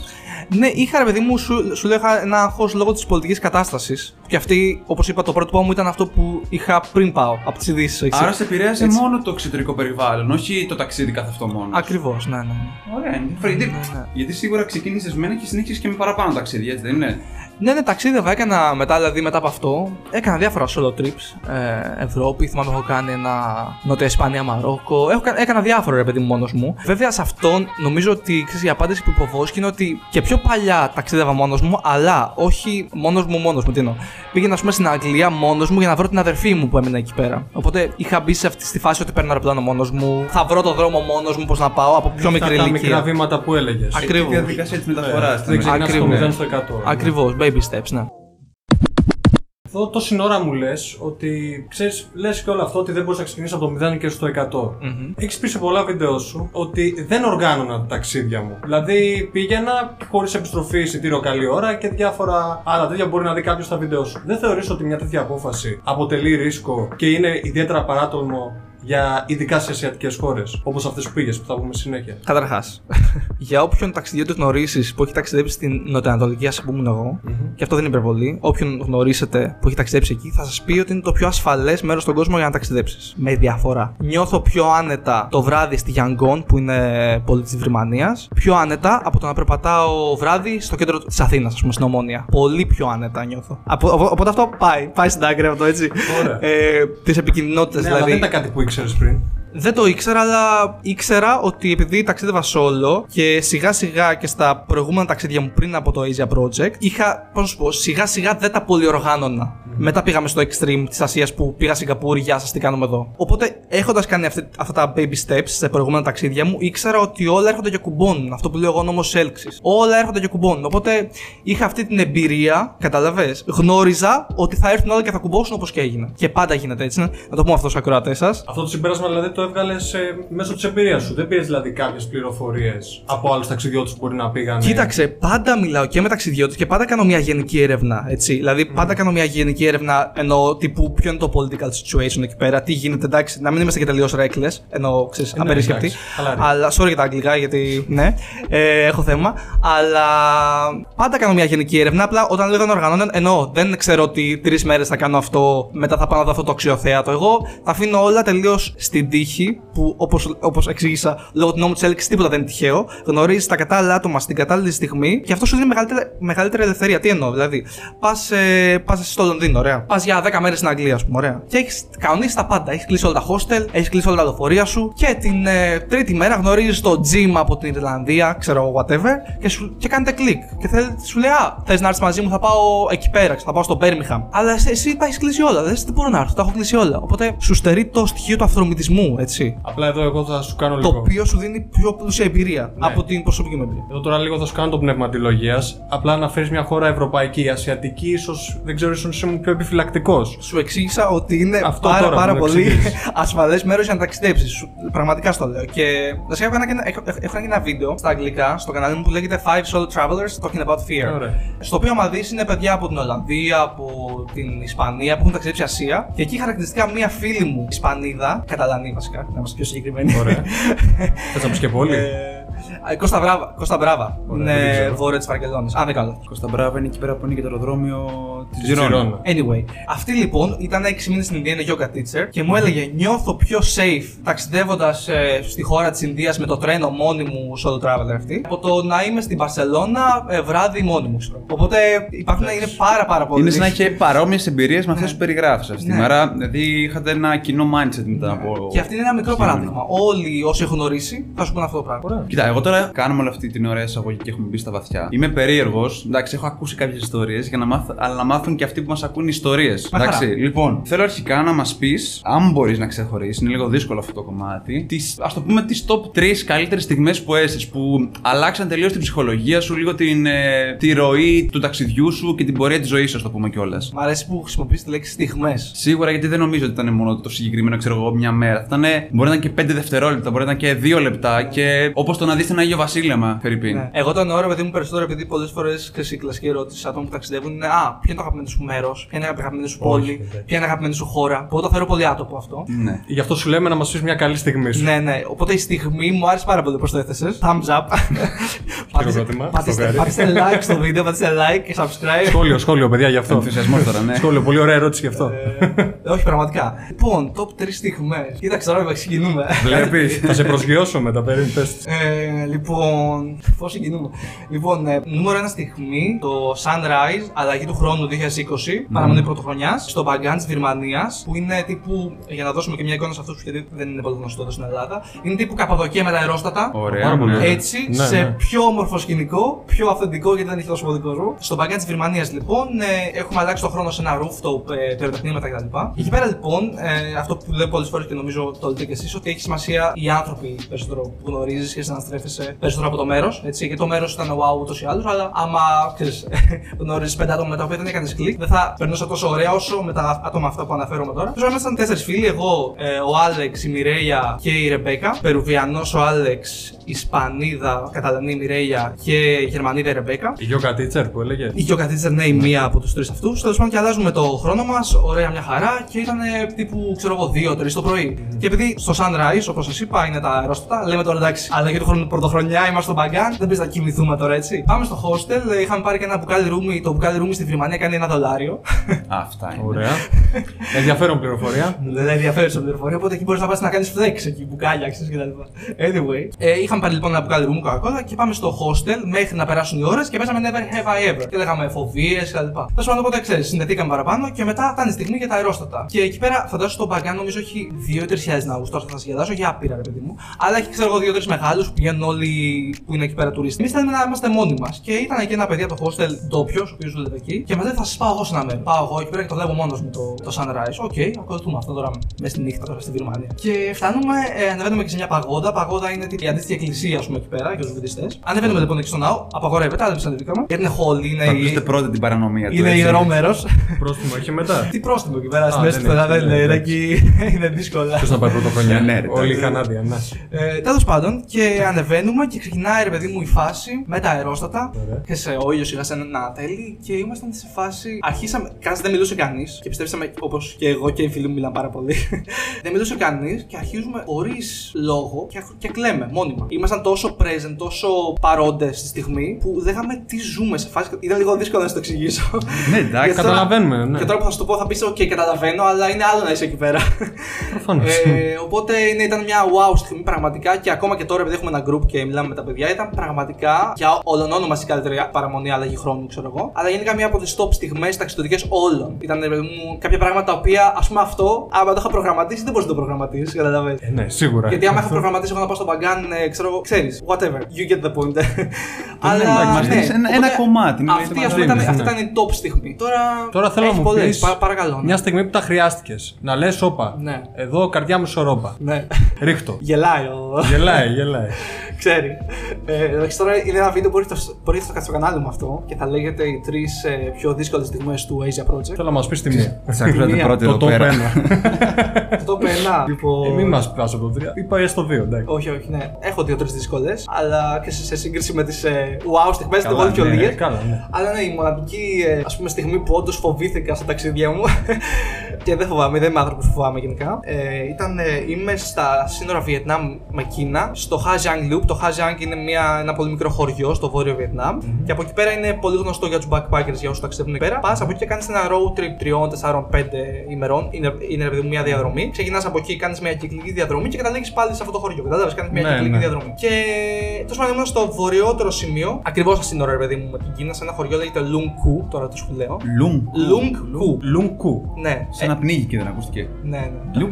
[SPEAKER 4] Ναι, είχα ρε παιδί μου, σου, σου λέω είχα ένα άγχος λόγω της πολιτικής κατάστασης. Και αυτή, όπως είπα, το πρώτο μου ήταν αυτό που είχα πριν πάω από τις ειδήσεις.
[SPEAKER 3] Άρα σε επηρέασε Έτσι. μόνο το εξωτερικό περιβάλλον, όχι το ταξίδι καθ' αυτό μόνος.
[SPEAKER 4] Ακριβώς, ναι, ναι. ναι.
[SPEAKER 3] Ωραία, είναι γιατί, ναι, ναι. γιατί σίγουρα ξεκίνησες με ένα και συνέχισες και με παραπάνω ταξίδια, έτσι δεν είναι;
[SPEAKER 4] Ναι, ναι, ταξίδευα. Έκανα μετά, δηλαδή μετά από αυτό, έκανα διάφορα solo trips. Ε, Ευρώπη, θυμάμαι, έχω κάνει ένα Νότια Ισπανία, Μαρόκο. Έχω, έκανα διάφορα, ρε παιδί μου, μόνος μου. Βέβαια, σε αυτό νομίζω ότι ξέρεις, η απάντηση που υποβόσκει είναι ότι και πιο παλιά ταξίδευα μόνος μου, αλλά όχι μόνος μου, μόνος μου. Τι εννοώ. Πήγαινα, ας πούμε, στην Αγγλία μόνος μου για να βρω την αδερφή μου που έμεινε εκεί πέρα. Οπότε είχα μπει σε αυτή τη φάση ότι παίρνω αεροπλάνο μόνος μου. Θα βρω το δρόμο μόνος μου, πώς να πάω από πιο μικρή ηλικία. Τα
[SPEAKER 1] μικρά βήματα που έλεγες.
[SPEAKER 3] Ακριβώς. Η διαδικασία της μεταφοράς.
[SPEAKER 4] Ακριβώς. Baby steps, ναι.
[SPEAKER 1] Εδώ τόση ώρα μου λες ότι ξέρεις, λες και όλο αυτό ότι δεν μπορείς να ξεκινήσεις από το 0 και στο 100. Mm-hmm. Έχεις πει σε πολλά βίντεο σου ότι δεν οργάνωνα τα ταξίδια μου. Δηλαδή πήγαινα χωρίς επιστροφή εισιτήριο καλή ώρα και διάφορα άλλα τέτοια μπορεί να δει κάποιος στα βίντεο σου. Δεν θεωρείς ότι μια τέτοια απόφαση αποτελεί ρίσκο και είναι ιδιαίτερα παράτολμο για ειδικά σε ασιατικές χώρες, όπως αυτές που πήγες, που θα πούμε συνέχεια.
[SPEAKER 4] Καταρχάς, *laughs* για όποιον ταξιδιώτη γνωρίσεις που έχει ταξιδέψει στην Νοτιοανατολική Ασία που ήμουν εγώ, mm-hmm. και αυτό δεν είναι υπερβολή, όποιον γνωρίσετε που έχει ταξιδέψει εκεί, θα σας πει ότι είναι το πιο ασφαλές μέρος στον κόσμο για να ταξιδέψεις. Με διαφορά. Νιώθω πιο άνετα το βράδυ στη Γιάνγκον, που είναι πόλη της Βρυμανία, πιο άνετα από το να περπατάω βράδυ στο κέντρο της Αθήνας, ας πούμε, στην Ομόνια. Πολύ πιο άνετα νιώθω. Οπότε αυτό πάει, πάει στην άκρη αυτό έτσι. Ε, Τις επικοινωνότητε
[SPEAKER 1] ναι,
[SPEAKER 4] δηλαδή.
[SPEAKER 1] Αλλά δεν ήταν κάτι που ήξερε πριν.
[SPEAKER 4] Δεν το ήξερα, αλλά ήξερα ότι επειδή ταξίδευα solo και σιγά σιγά και στα προηγούμενα ταξίδια μου πριν από το Asia Project, είχα, πώς να σου πω, σιγά σιγά δεν τα πολιοργάνωνα. Mm. Μετά πήγαμε στο extreme της Ασίας που πήγα Σιγκαπούρη, γεια σας, τι κάνουμε εδώ. Οπότε έχοντας κάνει αυτή, αυτά τα baby steps σε προηγούμενα ταξίδια μου, ήξερα ότι όλα έρχονται και κουμπώνουν. Αυτό που λέω εγώ νόμο έλξης. Όλα έρχονται και κουμπώνουν. Οπότε είχα αυτή την εμπειρία, καταλαβέ. Γνώριζα ότι θα έρθουν όλα και θα κουμπώσουν όπως και έγινε. Και πάντα γίνεται έτσι, ναι. Να το πούμε αυτό στους ακροατές σας.
[SPEAKER 1] Αυτό το συμπέρασμα δηλαδή το έβγαλε ε, μέσω της εμπειρίας σου. Δεν πήρες δηλαδή κάποιες πληροφορίες από άλλους ταξιδιώτες που μπορεί να πήγαν.
[SPEAKER 4] Κοίταξε, πάντα μιλάω και με ταξιδιώτες και πάντα κάνω μια γενική έρευνα. Έτσι. Δηλαδή, πάντα κάνω μια γενική έρευνα ενώ τύπου ποιο είναι το political situation εκεί πέρα, τι γίνεται. Εντάξει, να μην είμαστε και τελείως ρέκλε, ενώ ξέρεις, ε, απερίσκεπτοι. Αλλά, sorry για τα αγγλικά, γιατί ναι, ε, έχω θέμα. Αλλά πάντα κάνω μια γενική έρευνα. Απλά όταν λέω να οργανώνω, ενώ δεν ξέρω ότι τρεις μέρες θα κάνω αυτό, μετά θα πάω να δω αυτό το αξιοθέατο. Εγώ θα αφήνω όλα τελείως στην τύχη που όπως όπως εξήγησα λόγω του νόμου της έλεξη τίποτα δεν είναι τυχαίο. Γνωρίζεις τα κατάλληλα άτομα στην κατάλληλη στιγμή και αυτό σου δίνει μεγαλύτερη, μεγαλύτερη ελευθερία. Τι εννοώ, δηλαδή πας ε, πας στο Λονδίνο, ωραία. Πας για 10 μέρες στην Αγγλία, ας πούμε, ωραία. Και έχεις κανονίσει τα πάντα. Έχεις κλείσει όλα τα hostel, έχεις κλείσει όλα τα λεωφορεία σου και την ε, τρίτη μέρα γνωρίζεις το gym από την Ιρλανδία, ξέρω whatever, και, σου, και κάνετε κλικ. Και θέλει, σου λέει, Α, θες να έρθεις μαζί μου, θα πάω εκεί πέρα, θα πάω στο Birmingham. Αλλά εσύ, εσύ τα έχεις κλείσει όλα. Δεν μπορώ να έρθω, τα έχω κλείσει όλα. Οπότε σου στερεί το στοιχείο του αυθρομητισμού, έτσι.
[SPEAKER 1] Απλά εδώ εγώ θα σου κάνω λίγο.
[SPEAKER 4] Το οποίο σου δίνει πιο πλούσια εμπειρία ναι. από την προσωπική μου εμπειρία.
[SPEAKER 1] Εδώ τώρα λίγο θα σου κάνω το πνεύμα αντιλογίας. Απλά να φέρεις μια χώρα ευρωπαϊκή, ασιατική, ίσως δεν ξέρω, ίσως είσαι πιο επιφυλακτικός.
[SPEAKER 4] Σου εξήγησα ότι είναι Αυτό πάρα, πάρα πολύ *laughs* ασφαλές μέρος για να ταξιδέψεις. Πραγματικά στο λέω. Και θα έχω ένα, έχω, έχω ένα βίντεο στα αγγλικά στο κανάλι μου που λέγεται 5 Solo Travelers Talking About Fear. Ωραία. Στο οποίο, άμα δει, είναι παιδιά από την Ολλανδία, από την Ισπανία που έχουν ταξιδέψει Ασία. Και εκεί χαρακτηριστικά μία φίλη μου Ισπανίδα, Καταλανή βασικά, να είμαστε πιο συγκεκριμένοι.
[SPEAKER 1] Ωραία. *laughs* Θα να πεις και πολύ.
[SPEAKER 4] Ε, Κώστα Μπράβα. Κώστα Μπράβα. Είναι βόρειο της Βαρκελόνης. Αν δεν κάνω.
[SPEAKER 3] Κώστα Μπράβα είναι εκεί πέρα που είναι και το αεροδρόμιο
[SPEAKER 1] της Τζιρόνα.
[SPEAKER 4] Anyway, αυτή λοιπόν ήταν 6 μήνες στην Ινδία, είναι yoga teacher και μου έλεγε νιώθω πιο safe ταξιδεύοντας ε, στη χώρα της Ινδίας με το τρένο μόνη μου solo traveler αυτή από το να είμαι στην Παρσελώνα ε, βράδυ μόνη μου. Οπότε υπάρχουν είναι πάρα, πάρα πολύ.
[SPEAKER 3] Είναι σαν να έχει παρόμοιες εμπειρίες με αυτές ναι. που περιγράφει αυτή τη ναι. μέρα. Δηλαδή είχατε ένα κοινό mindset μετά από.
[SPEAKER 4] Και αυτή είναι ένα μικρό παράδειγμα. Όλοι όσοι έχουν γνωρίσει θα σου πούνε αυτό το πράγμα.
[SPEAKER 3] Κοίτα, εγώ τώρα κάνουμε όλη αυτή την ωραία εισαγωγή και έχουμε μπει στα βαθιά. Είμαι περίεργος. Εντάξει, έχω ακούσει κάποιες ιστορίες για να μάθω, αλλά να μάθουν και αυτοί που μας ακούν ιστορίες. Εντάξει, λοιπόν, θέλω αρχικά να μας πεις, αν μπορείς να ξεχωρίσεις, είναι λίγο δύσκολο αυτό το κομμάτι, ας το πούμε τις top 3 καλύτερες στιγμές που έζησες, που αλλάξαν τελείως την ψυχολογία σου, λίγο την, ε, τη ροή του ταξιδιού σου και την πορεία της ζωής σου, ας το πούμε κιόλας.
[SPEAKER 4] Μ' αρέσει που χρησιμοποιείς τη λέξη στιγμές.
[SPEAKER 3] Σίγουρα γιατί δεν νομίζω ότι ήταν μόνο το συγκεκριμένο, ξέρω εγώ, μια μέρα. Ήταν, μπορεί να ήταν και 5 δευτερόλεπτα, μπορεί να ήταν και 2 λεπτά και όπως το να δεις ένα Άγιο Βασίλεμα, Φερρυπίν. Ναι.
[SPEAKER 4] Εγώ τον όρο, παιδί μου, περισσότερο επειδή πολλές φορές η κλασική ερώτηση άτομα που ταξιδεύουν είναι Α, ποιο είναι το αγαπημένο σου μέρος, ποια είναι η αγαπημένη σου πόλη, ποια είναι η αγαπημένη σου χώρα. Οπότε το θεωρώ πολύ άτομο αυτό.
[SPEAKER 1] Ναι. Γι' αυτό σου λέμε να μας πεις μια καλή στιγμή σου.
[SPEAKER 4] Ναι, ναι. Οπότε η στιγμή μου άρεσε πάρα πολύ πώς το έθεσες. Thumbs up. *laughs*
[SPEAKER 1] Χειροκρότημα. στο
[SPEAKER 4] Πατήστε,
[SPEAKER 1] γάρι.
[SPEAKER 4] πατήστε like στο βίντεο, πατήστε like και subscribe.
[SPEAKER 1] Σχόλιο, σχόλιο, παιδιά, γι' αυτό.
[SPEAKER 3] Ενθουσιασμός τώρα, ναι.
[SPEAKER 1] Σχόλιο, πολύ ωραία ερώτηση γι' αυτό.
[SPEAKER 4] Ε, όχι, πραγματικά. Λοιπόν, top 3 στιγμές. Κοίταξε τώρα, ξεκινούμε.
[SPEAKER 1] Βλέπεις, θα σε *laughs* προσγειώσω μετά, περίμενε. Πες.
[SPEAKER 4] Ε, λοιπόν, πώς συγκινούμε. Λοιπόν, ε, νούμερο ένα στιγμή, το Sunrise, αλλαγή του χρόνου 2020, παραμονή πρωτοχρονιάς, στο Μπαγκάν της Βυρμανία, που είναι τύπου, για να δώσουμε και μια εικόνα σε αυτούς που γιατί δεν είναι πολύ γνωστό εδώ στην Ελλάδα, είναι τύπου Καπαδοκία με τα αερόστατα.
[SPEAKER 3] Ωραία.
[SPEAKER 1] Πάρα πολύ
[SPEAKER 3] ναι.
[SPEAKER 1] ωραία.
[SPEAKER 4] Έτσι,
[SPEAKER 1] Ναι,
[SPEAKER 4] σε
[SPEAKER 1] ναι.
[SPEAKER 4] πιο όμορφο σκηνικό, πιο αυθεντικό γιατί δεν έχει τόσο πολύ κόσμο. Στο μπαγκάν της Βυρμανία λοιπόν ε, έχουμε αλλάξει το χρόνο σε ένα rooftop, ε, πυροτεχνήματα κτλ. Εκεί πέρα λοιπόν, ε, αυτό που λέω πολλές φορές και νομίζω το λέτε και εσείς, ότι έχει σημασία οι άνθρωποι περισσότερο που γνωρίζεις και συναστρέφεσαι περισσότερο από το μέρος. Γιατί το μέρος ήταν wow ούτως ή άλλως, αλλά άμα ξέρεις, *laughs* γνωρίζεις πέντε άτομα με τα οποία δεν έκανες κλικ, δεν θα περνούσα τόσο ωραία όσο με τα άτομα αυτά που αναφέρομαι τώρα. Τώρα ήμασταν τέσσερις φίλοι, εγώ, ε, ο Άλεξ, η Μιρέια και η Ρεμπέκα. Περουβιανός ο Άλεξ, Ισπανίδα, Καταλανή η Μιρέια και η Γερμανίδα η Ρεμπέκα.
[SPEAKER 1] Η yoga teacher που έλεγε.
[SPEAKER 4] Η yoga ναι, η μία από τους τρεις αυτούς. Τέλος πάντων και αλλάζουμε το χρόνο μας, ωραία μια χαρά και ήταν τύπου, ξέρω εγώ, 2-3 το πρωί. Και επειδή στο Sunrise, όπως σας είπα, είναι τα αερόστατα, λέμε τώρα εντάξει, αλλά και του χρόνου πρωτοχρονιά είμαστε στο Μπαγκάν, δεν παίζει να κοιμηθούμε τώρα έτσι. Πάμε στο hostel, ε, είχαμε πάρει και ένα μπουκάλι ρούμι, το μπουκάλι ρούμι στη Βιρμανία κάνει ένα δολάριο.
[SPEAKER 3] Αυτά είναι.
[SPEAKER 1] Ωραία. Ενδιαφέρον πληροφορία.
[SPEAKER 4] Δεν ενδιαφέρουσα πληροφορία, οπότε εκεί μπορείς να πας να κάνεις flex εκεί, μπουκάλια, ξέρεις κτλ. Anyway, ε, είχαμε πάρει λοιπόν ένα μπουκάλι ρούμι Coca-Cola και πάμε στο hostel μέχρι να περάσουν οι ώρες και παίζαμε Never Have I Ever. Και λέγαμε φοβίες κτλ. Τέλος πάντων, οπότε ξέρεις, συνδεθήκαμε παραπάνω και μετά ήταν η στιγμή για τα αερόστατα. Και εκεί πέρα φαντάζομαι στο Μπαγκάν νομίζω έχει 2-3 χιλιάδες ναούς. Τώρα θα σας γελάσω για άπειρα, ρε παιδί μου. Αλλά έχει ξέρω εγώ 2-3 μεγάλους που πηγαίνουν όλοι που είναι εκεί πέρα τουρίστες. Εμείς θέλουμε να είμαστε μόνοι μας. Και ήταν εκεί ένα παιδί από το hostel ντόπιος, ο οποίος δούλευε εκεί. Και μας λέει θα σας πάω εγώ σε ένα μέρος. Πάω εγώ εκεί πέρα και το βλέπω μόνος μου το, το sunrise. OK, okay, ακολουθούμε αυτό τώρα μες στη νύχτα τώρα στη Βυρμανία. Και φτάνουμε, ε, ανεβαίνουμε και σε μια παγόντα. Παγόντα είναι η αντίστοιχη εκκλησία, ας πούμε, εκεί πέρα για τους βουδιστές. Ανεβαίνουμε λοιπόν εκεί στο ναό, απαγορεύεται, αλλά δεν ανεβήκαμε. Γιατί είναι holy, είναι,
[SPEAKER 3] Θα
[SPEAKER 4] η-
[SPEAKER 3] ακούσετε πρώτα την παρανομία του.
[SPEAKER 4] είναι
[SPEAKER 3] έτσι.
[SPEAKER 4] ιερό μέρος.
[SPEAKER 1] Πρόστιμο έχει μετά.
[SPEAKER 4] Τι πρόστιμο εκεί πέρα, στη
[SPEAKER 1] Α,
[SPEAKER 4] μέση του
[SPEAKER 1] δεν
[SPEAKER 4] πέρα
[SPEAKER 1] έχει,
[SPEAKER 4] δεν
[SPEAKER 1] ναι,
[SPEAKER 4] είναι, είναι
[SPEAKER 1] εντάξει.
[SPEAKER 4] εκεί είναι δύσκολα.
[SPEAKER 1] Ποιος να πάει πρωτοχρονιά.
[SPEAKER 3] Ναι, ρε,
[SPEAKER 1] Όλοι οι
[SPEAKER 3] εντάξει.
[SPEAKER 1] Κανάδια, ναι.
[SPEAKER 4] Ε, Τέλος πάντων, και ανεβαίνουμε και ξεκινάει ρε παιδί μου η φάση με τα αερόστατα.
[SPEAKER 1] Ωραία.
[SPEAKER 4] Και σε ο ήλιος σιγά σε ένα τέλει και ήμασταν σε φάση. Αρχίσαμε. Κανένα δεν μιλούσε κανείς και πιστέψαμε όπως και εγώ και οι φίλοι μου μιλάνε πάρα πολύ. *laughs* δεν μιλούσε κανείς και αρχίζουμε χωρίς λόγο και, και κλαίμε μόνιμα. Ήμασταν τόσο present, τόσο παρόντες στη στιγμή που δεν είχαμε τι ζούμε σε φάση. Ήταν λίγο δύσκολο να σας το εξηγήσω.
[SPEAKER 3] Ναι, εντάξει. *laughs*
[SPEAKER 4] Γιατί τώρα-
[SPEAKER 1] Καταλαβαίνουμε, ναι.
[SPEAKER 4] Και τώρα που θα σου το πω θα πεις: OK, καταλαβαίνω, αλλά είναι άλλο να είσαι εκεί πέρα.
[SPEAKER 1] Προφανώς.
[SPEAKER 4] Ε, οπότε είναι, ήταν μια wow στιγμή πραγματικά και ακόμα και τώρα επειδή έχουμε ένα group και μιλάμε με τα παιδιά ήταν πραγματικά για όλων μα η καλύτερη παραμονή αλλαγή χρόνου, ξέρω εγώ. Αλλά γενικά μια από τις top στιγμές ταξιδιωτικέ όλων. Ήταν ρε παιδί μου κάποια πράγματα τα οποία ας πούμε αυτό, άμα το είχα προγραμματίσει, δεν μπορείς να το προγραμματίσεις, καταλαβαίνετε.
[SPEAKER 1] Ε, ναι, σίγουρα.
[SPEAKER 4] Γιατί άμα είχα προγραμματίσει εγώ να πάω στο μπαγκάν, ε, ξέρω εγώ, ξέρεις, whatever, you get the point. *laughs*
[SPEAKER 3] εντάξει, μας δίνεις ένα- ένα κομμάτι, μην
[SPEAKER 4] Αυτή,
[SPEAKER 3] μας
[SPEAKER 4] ας πούμε, ήταν,
[SPEAKER 1] δίνεις,
[SPEAKER 4] αυτή
[SPEAKER 1] ναι.
[SPEAKER 4] ήταν η top στιγμή. Τώρα,
[SPEAKER 1] Τώρα θέλω να
[SPEAKER 4] έχει
[SPEAKER 1] μου
[SPEAKER 4] πολλές.
[SPEAKER 1] πεις
[SPEAKER 4] Πα- παρακαλώ. ναι.
[SPEAKER 1] Μια στιγμή που τα χρειάστηκες. Να λες, όπα.
[SPEAKER 4] Ναι.
[SPEAKER 1] Εδώ καρδιά μου σωρόπα.
[SPEAKER 4] Ναι.
[SPEAKER 1] Ρίχτω.
[SPEAKER 4] Γελάει ο.
[SPEAKER 1] γελάει, γελάει. *laughs*
[SPEAKER 4] Ξέρει. Ε, εντάξει, τώρα είναι ένα βίντεο που μπορείτε να μπορείτε να το κάνετε στο κανάλι μου αυτό και θα λέγεται οι τρεις πιο δύσκολες στιγμές του Asia Project.
[SPEAKER 1] Θέλω να μας πεις τη μία.
[SPEAKER 3] Θα ακούσατε
[SPEAKER 4] Μία.
[SPEAKER 3] πρώτη
[SPEAKER 1] Το
[SPEAKER 3] εδώ
[SPEAKER 1] top
[SPEAKER 3] πέρα.
[SPEAKER 1] 1. *laughs*
[SPEAKER 4] Το top 1. Λοιπόν.
[SPEAKER 1] Ε, μην μας πας από το 3. Είπα έστω 2, εντάξει.
[SPEAKER 4] Όχι, όχι, ναι. Έχω δύο-τρει δύσκολες, αλλά και σε, σε σύγκριση με τις ε, wow στιγμές είναι
[SPEAKER 3] Καλά,
[SPEAKER 4] πολύ πιο
[SPEAKER 3] ναι,
[SPEAKER 4] λίγε.
[SPEAKER 1] Καλά, ναι.
[SPEAKER 4] Αλλά ναι, η μοναδική ε, ας πούμε, στιγμή που όντως φοβήθηκα στα ταξίδια μου και δεν φοβάμαι, δεν είμαι άνθρωπος που φοβάμαι γενικά. Ε, ήταν, ε, είμαι στα σύνορα Βιετνάμ με Κίνα, στο Ha Giang Loop. Το Ha Giang είναι μια, ένα πολύ μικρό χωριό στο βόρειο Βιετνάμ. Και από εκεί πέρα είναι πολύ γνωστό για του backpackers, για όσους ταξιδεύουν εκεί πέρα. Πας από εκεί και κάνεις ένα road trip 3, 4, 5 ημερών. Είναι, είναι ρε παιδί μου, μια διαδρομή. Ξεκινάς από εκεί, κάνεις μια κυκλική διαδρομή και καταλήγεις πάλι σε αυτό το χωριό. Κατάλαβες, κάνεις μια
[SPEAKER 1] Ναι,
[SPEAKER 4] κυκλική
[SPEAKER 1] ναι.
[SPEAKER 4] διαδρομή. Και τόσο πάντων ήμουν στο βορειότερο σημείο, ακριβώς στα σύνορα, ρε παιδί μου, με την Κίνα, σε ένα χωριό λέγεται Lung Ku, τώρα το σου λέω.
[SPEAKER 3] Λουμ.
[SPEAKER 4] Lung Ku.
[SPEAKER 1] Λουνκού.
[SPEAKER 4] Ναι,
[SPEAKER 3] Σαν να πνίγει και δεν ακούστηκε.
[SPEAKER 4] ναι, ναι.
[SPEAKER 3] Λουμ.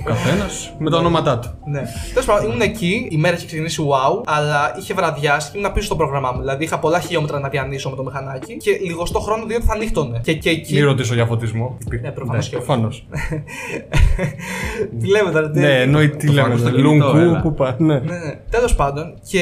[SPEAKER 1] Ο καθένας με τα ονόματά του.
[SPEAKER 4] Ναι. Τέλος πάντων, ήμουν εκεί, η μέρα είχε ξεκινήσει wow, αλλά είχε βραδιάσει και ήμουν πίσω στο πρόγραμμά μου. Δηλαδή είχα πολλά χιλιόμετρα να διανύσω με το μηχανάκι και λιγοστό χρόνο διότι θα νύχτωνε. Και, και εκεί.
[SPEAKER 1] Μην ρωτήσω για φωτισμό.
[SPEAKER 4] Ναι, προφανώς και όχι.
[SPEAKER 1] προφανώς. *laughs*
[SPEAKER 4] Τι λέμε τώρα, τι-
[SPEAKER 1] Ναι, εννοεί τι
[SPEAKER 3] Το
[SPEAKER 1] λέμε.
[SPEAKER 3] φάκος στο
[SPEAKER 1] ναι.
[SPEAKER 3] κινητό,
[SPEAKER 1] Λουνκού,
[SPEAKER 3] έλα.
[SPEAKER 1] πού πα. Ναι.
[SPEAKER 4] Ναι, ναι. Τέλος πάντων, και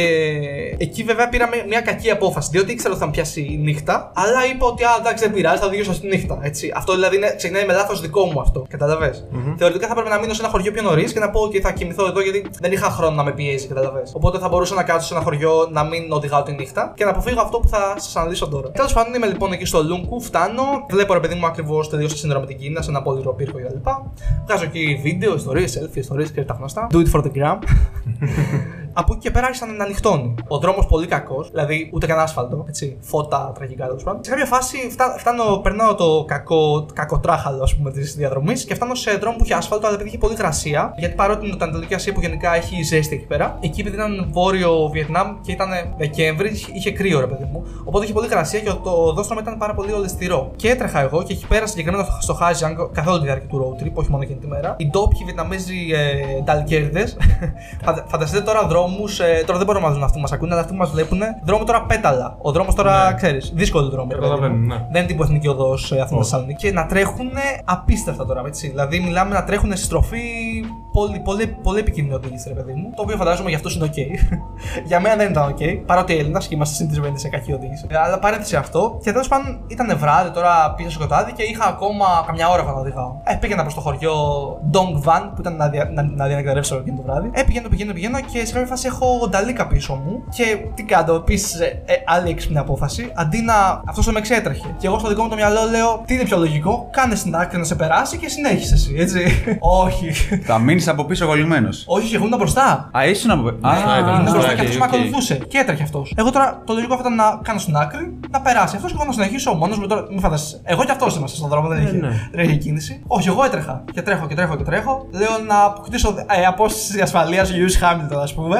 [SPEAKER 4] εκεί βέβαια πήραμε μια κακή απόφαση. Διότι ήξερα ότι θα με πιάσει η νύχτα, αλλά είπα ότι α, εντάξει, δεν πειράζει, θα οδηγήσω στη νύχτα. Έτσι. Αυτό δηλαδή είναι, ξεκινάει με λάθος δικό μου αυτό. Καταλαβες. Θεωρητικά θα έπρεπε να μείνω σε ένα χωριό πιο νωρίς και να πω ότι θα κοιμηθώ εδώ γιατί δεν είχα χρόνο να με πιέζει. Καταλαβες. Οπότε θα μπορούσα να κάτσω σε ένα χωριό να μην οδηγάω τη νύχτα και να αποφύγω αυτό που θα σας αναλύσω τώρα. Τέλος πάντων, είμαι λοιπόν εκεί στο Λούγκου, φτάνω, βλέπω ρε παιδί μου ακριβώς τελείωσα σύνορα με την Κίνα σε ένα απόλυτο πύργο κτλ. Βγάζω εκεί βίντεο, ιστορίες, selfie, ιστορίες και τα γνωστά. Do it for the gram. *laughs* Από εκεί και πέρα άρχισαν να ανοιχτώνει. Ο δρόμος πολύ κακός, δηλαδή ούτε καν άσφαλτο, έτσι. Φώτα τραγικά τέλος πάντων. Σε κάποια φάση φτά, φτάνω, περνάω το κακό, κακό τράχαλο, ας πούμε, της διαδρομής και φτάνω σε δρόμο που είχε άσφαλτο, αλλά επειδή είχε πολύ γρασία. Γιατί παρότι είναι το Ανατολική Ασία που γενικά έχει ζέστη εκεί πέρα, εκεί επειδή ήταν βόρειο Βιετνάμ και ήταν Δεκέμβρη, είχε κρύο ρε παιδί μου. Οπότε είχε πολύ υγρασία και το οδόστρωμα ήταν πάρα πολύ ολισθηρό. Και έτρεχα εγώ και εκεί πέρα συγκεκριμένα στο Ha Giang καθ' όλη τη διάρκεια του road trip, όχι μόνο εκείνη τη μέρα. Οι ντόπιοι Βιετναμέζοι ε, νταλικέρηδες. *laughs* Φανταστείτε τώρα δρόμους, ε, τώρα δεν μπορούμε να δουν αυτοί που μας ακούνε, αλλά αυτοί που μας βλέπουν. Δρόμο τώρα πέταλα. Ο δρόμος τώρα,
[SPEAKER 1] Ναι.
[SPEAKER 4] ξέρεις, δύσκολο δρόμο. ρε παιδί μου.
[SPEAKER 1] Καταλαβαίνω, ναι.
[SPEAKER 4] Δεν είναι τύπου εθνική οδός ε, Αθήνα
[SPEAKER 1] Όχι.
[SPEAKER 4] Θεσσαλονίκη. Και να τρέχουν απίστευτα τώρα, έτσι. Δηλαδή, μιλάμε να τρέχουν στη στροφή πολύ, πολύ, πολύ επικίνδυνη οδήγηση, ρε παιδί μου. Το οποίο φαντάζομαι για αυτούς είναι οκ. *laughs* για μένα δεν ήταν οκ. Παρότι Έλληνας και είμαστε συνηθισμένοι σε κακή οδήγηση. Ε, Αλλά παρένθεση αυτό. Και τέλος πάντων ήταν βράδυ τώρα πίσω σκοτάδι και είχα ακόμα καμιά ώρα που να οδηγάω. Ε, πήγαινα προς το χωριό Dong Van που ήταν να, δια, να, να διανεκτερεύσω εκείνο το βράδυ. Ε, πηγαίνω, πηγαίνω, πηγαίνω και σε κάποια φάση έχω νταλίκα πίσω μου. Και τι κάνω, επίσης ε, άλλη έξυπνη απόφαση. Αντί να. Αυτός το με εξέτρεχε. Και εγώ στο δικό μου το μυαλό λέω τι είναι πιο λογικό, κάνε στην άκρη να σε περάσει και συνέχισε εσύ, έτσι. *laughs* Όχι.
[SPEAKER 3] Θα μείνεις από πίσω κολλημένο.
[SPEAKER 4] Όχι, και εγώ ήμουν μπροστά.
[SPEAKER 3] Α, ήσουν από. Α,
[SPEAKER 1] μπροστά ήταν,
[SPEAKER 4] Ήμουν
[SPEAKER 1] μπροστά,
[SPEAKER 4] μπροστά
[SPEAKER 1] οκέι,
[SPEAKER 4] και αυτός με
[SPEAKER 3] οκ.
[SPEAKER 4] ακολουθούσε. Και έτρεχε αυτός. Εγώ τώρα το λογικό θα ήταν να κάνω στην άκρη, να περάσει αυτός και εγώ να συνεχίσω μόνος μου. Τώρα μην φανταστεί. Εγώ και αυτός είμαστε στον δρόμο, δεν
[SPEAKER 1] Ναι,
[SPEAKER 4] είχε,
[SPEAKER 1] ναι.
[SPEAKER 4] δεν είχε κίνηση. Όχι, εγώ έτρεχα. Και τρέχω και τρέχω και τρέχω. Λέω να αποκτήσω ε, απόσταση ασφαλείας, ο Lewis Hamilton, ας πούμε.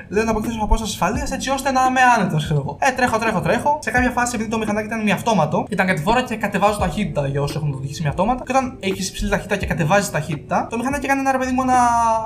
[SPEAKER 4] Λέω να αποκτήσω απόσταση ασφαλείας έτσι ώστε να είμαι άνετος, ξέρω εγώ. Ε, τρέχω, τρέχω, τρέχω. Σε κάποια φάση, επειδή το μηχανάκι ήταν μη αυτόματο, ήταν κατηφόρα και κατεβάζω ταχύτητα για όσους έχουν οδηγήσει με αυτόματα. Και όταν έχεις υψηλή ταχύτητα και κατεβάζεις ταχύτητα, το μηχανάκι κάνει ένα ρε παιδί μου να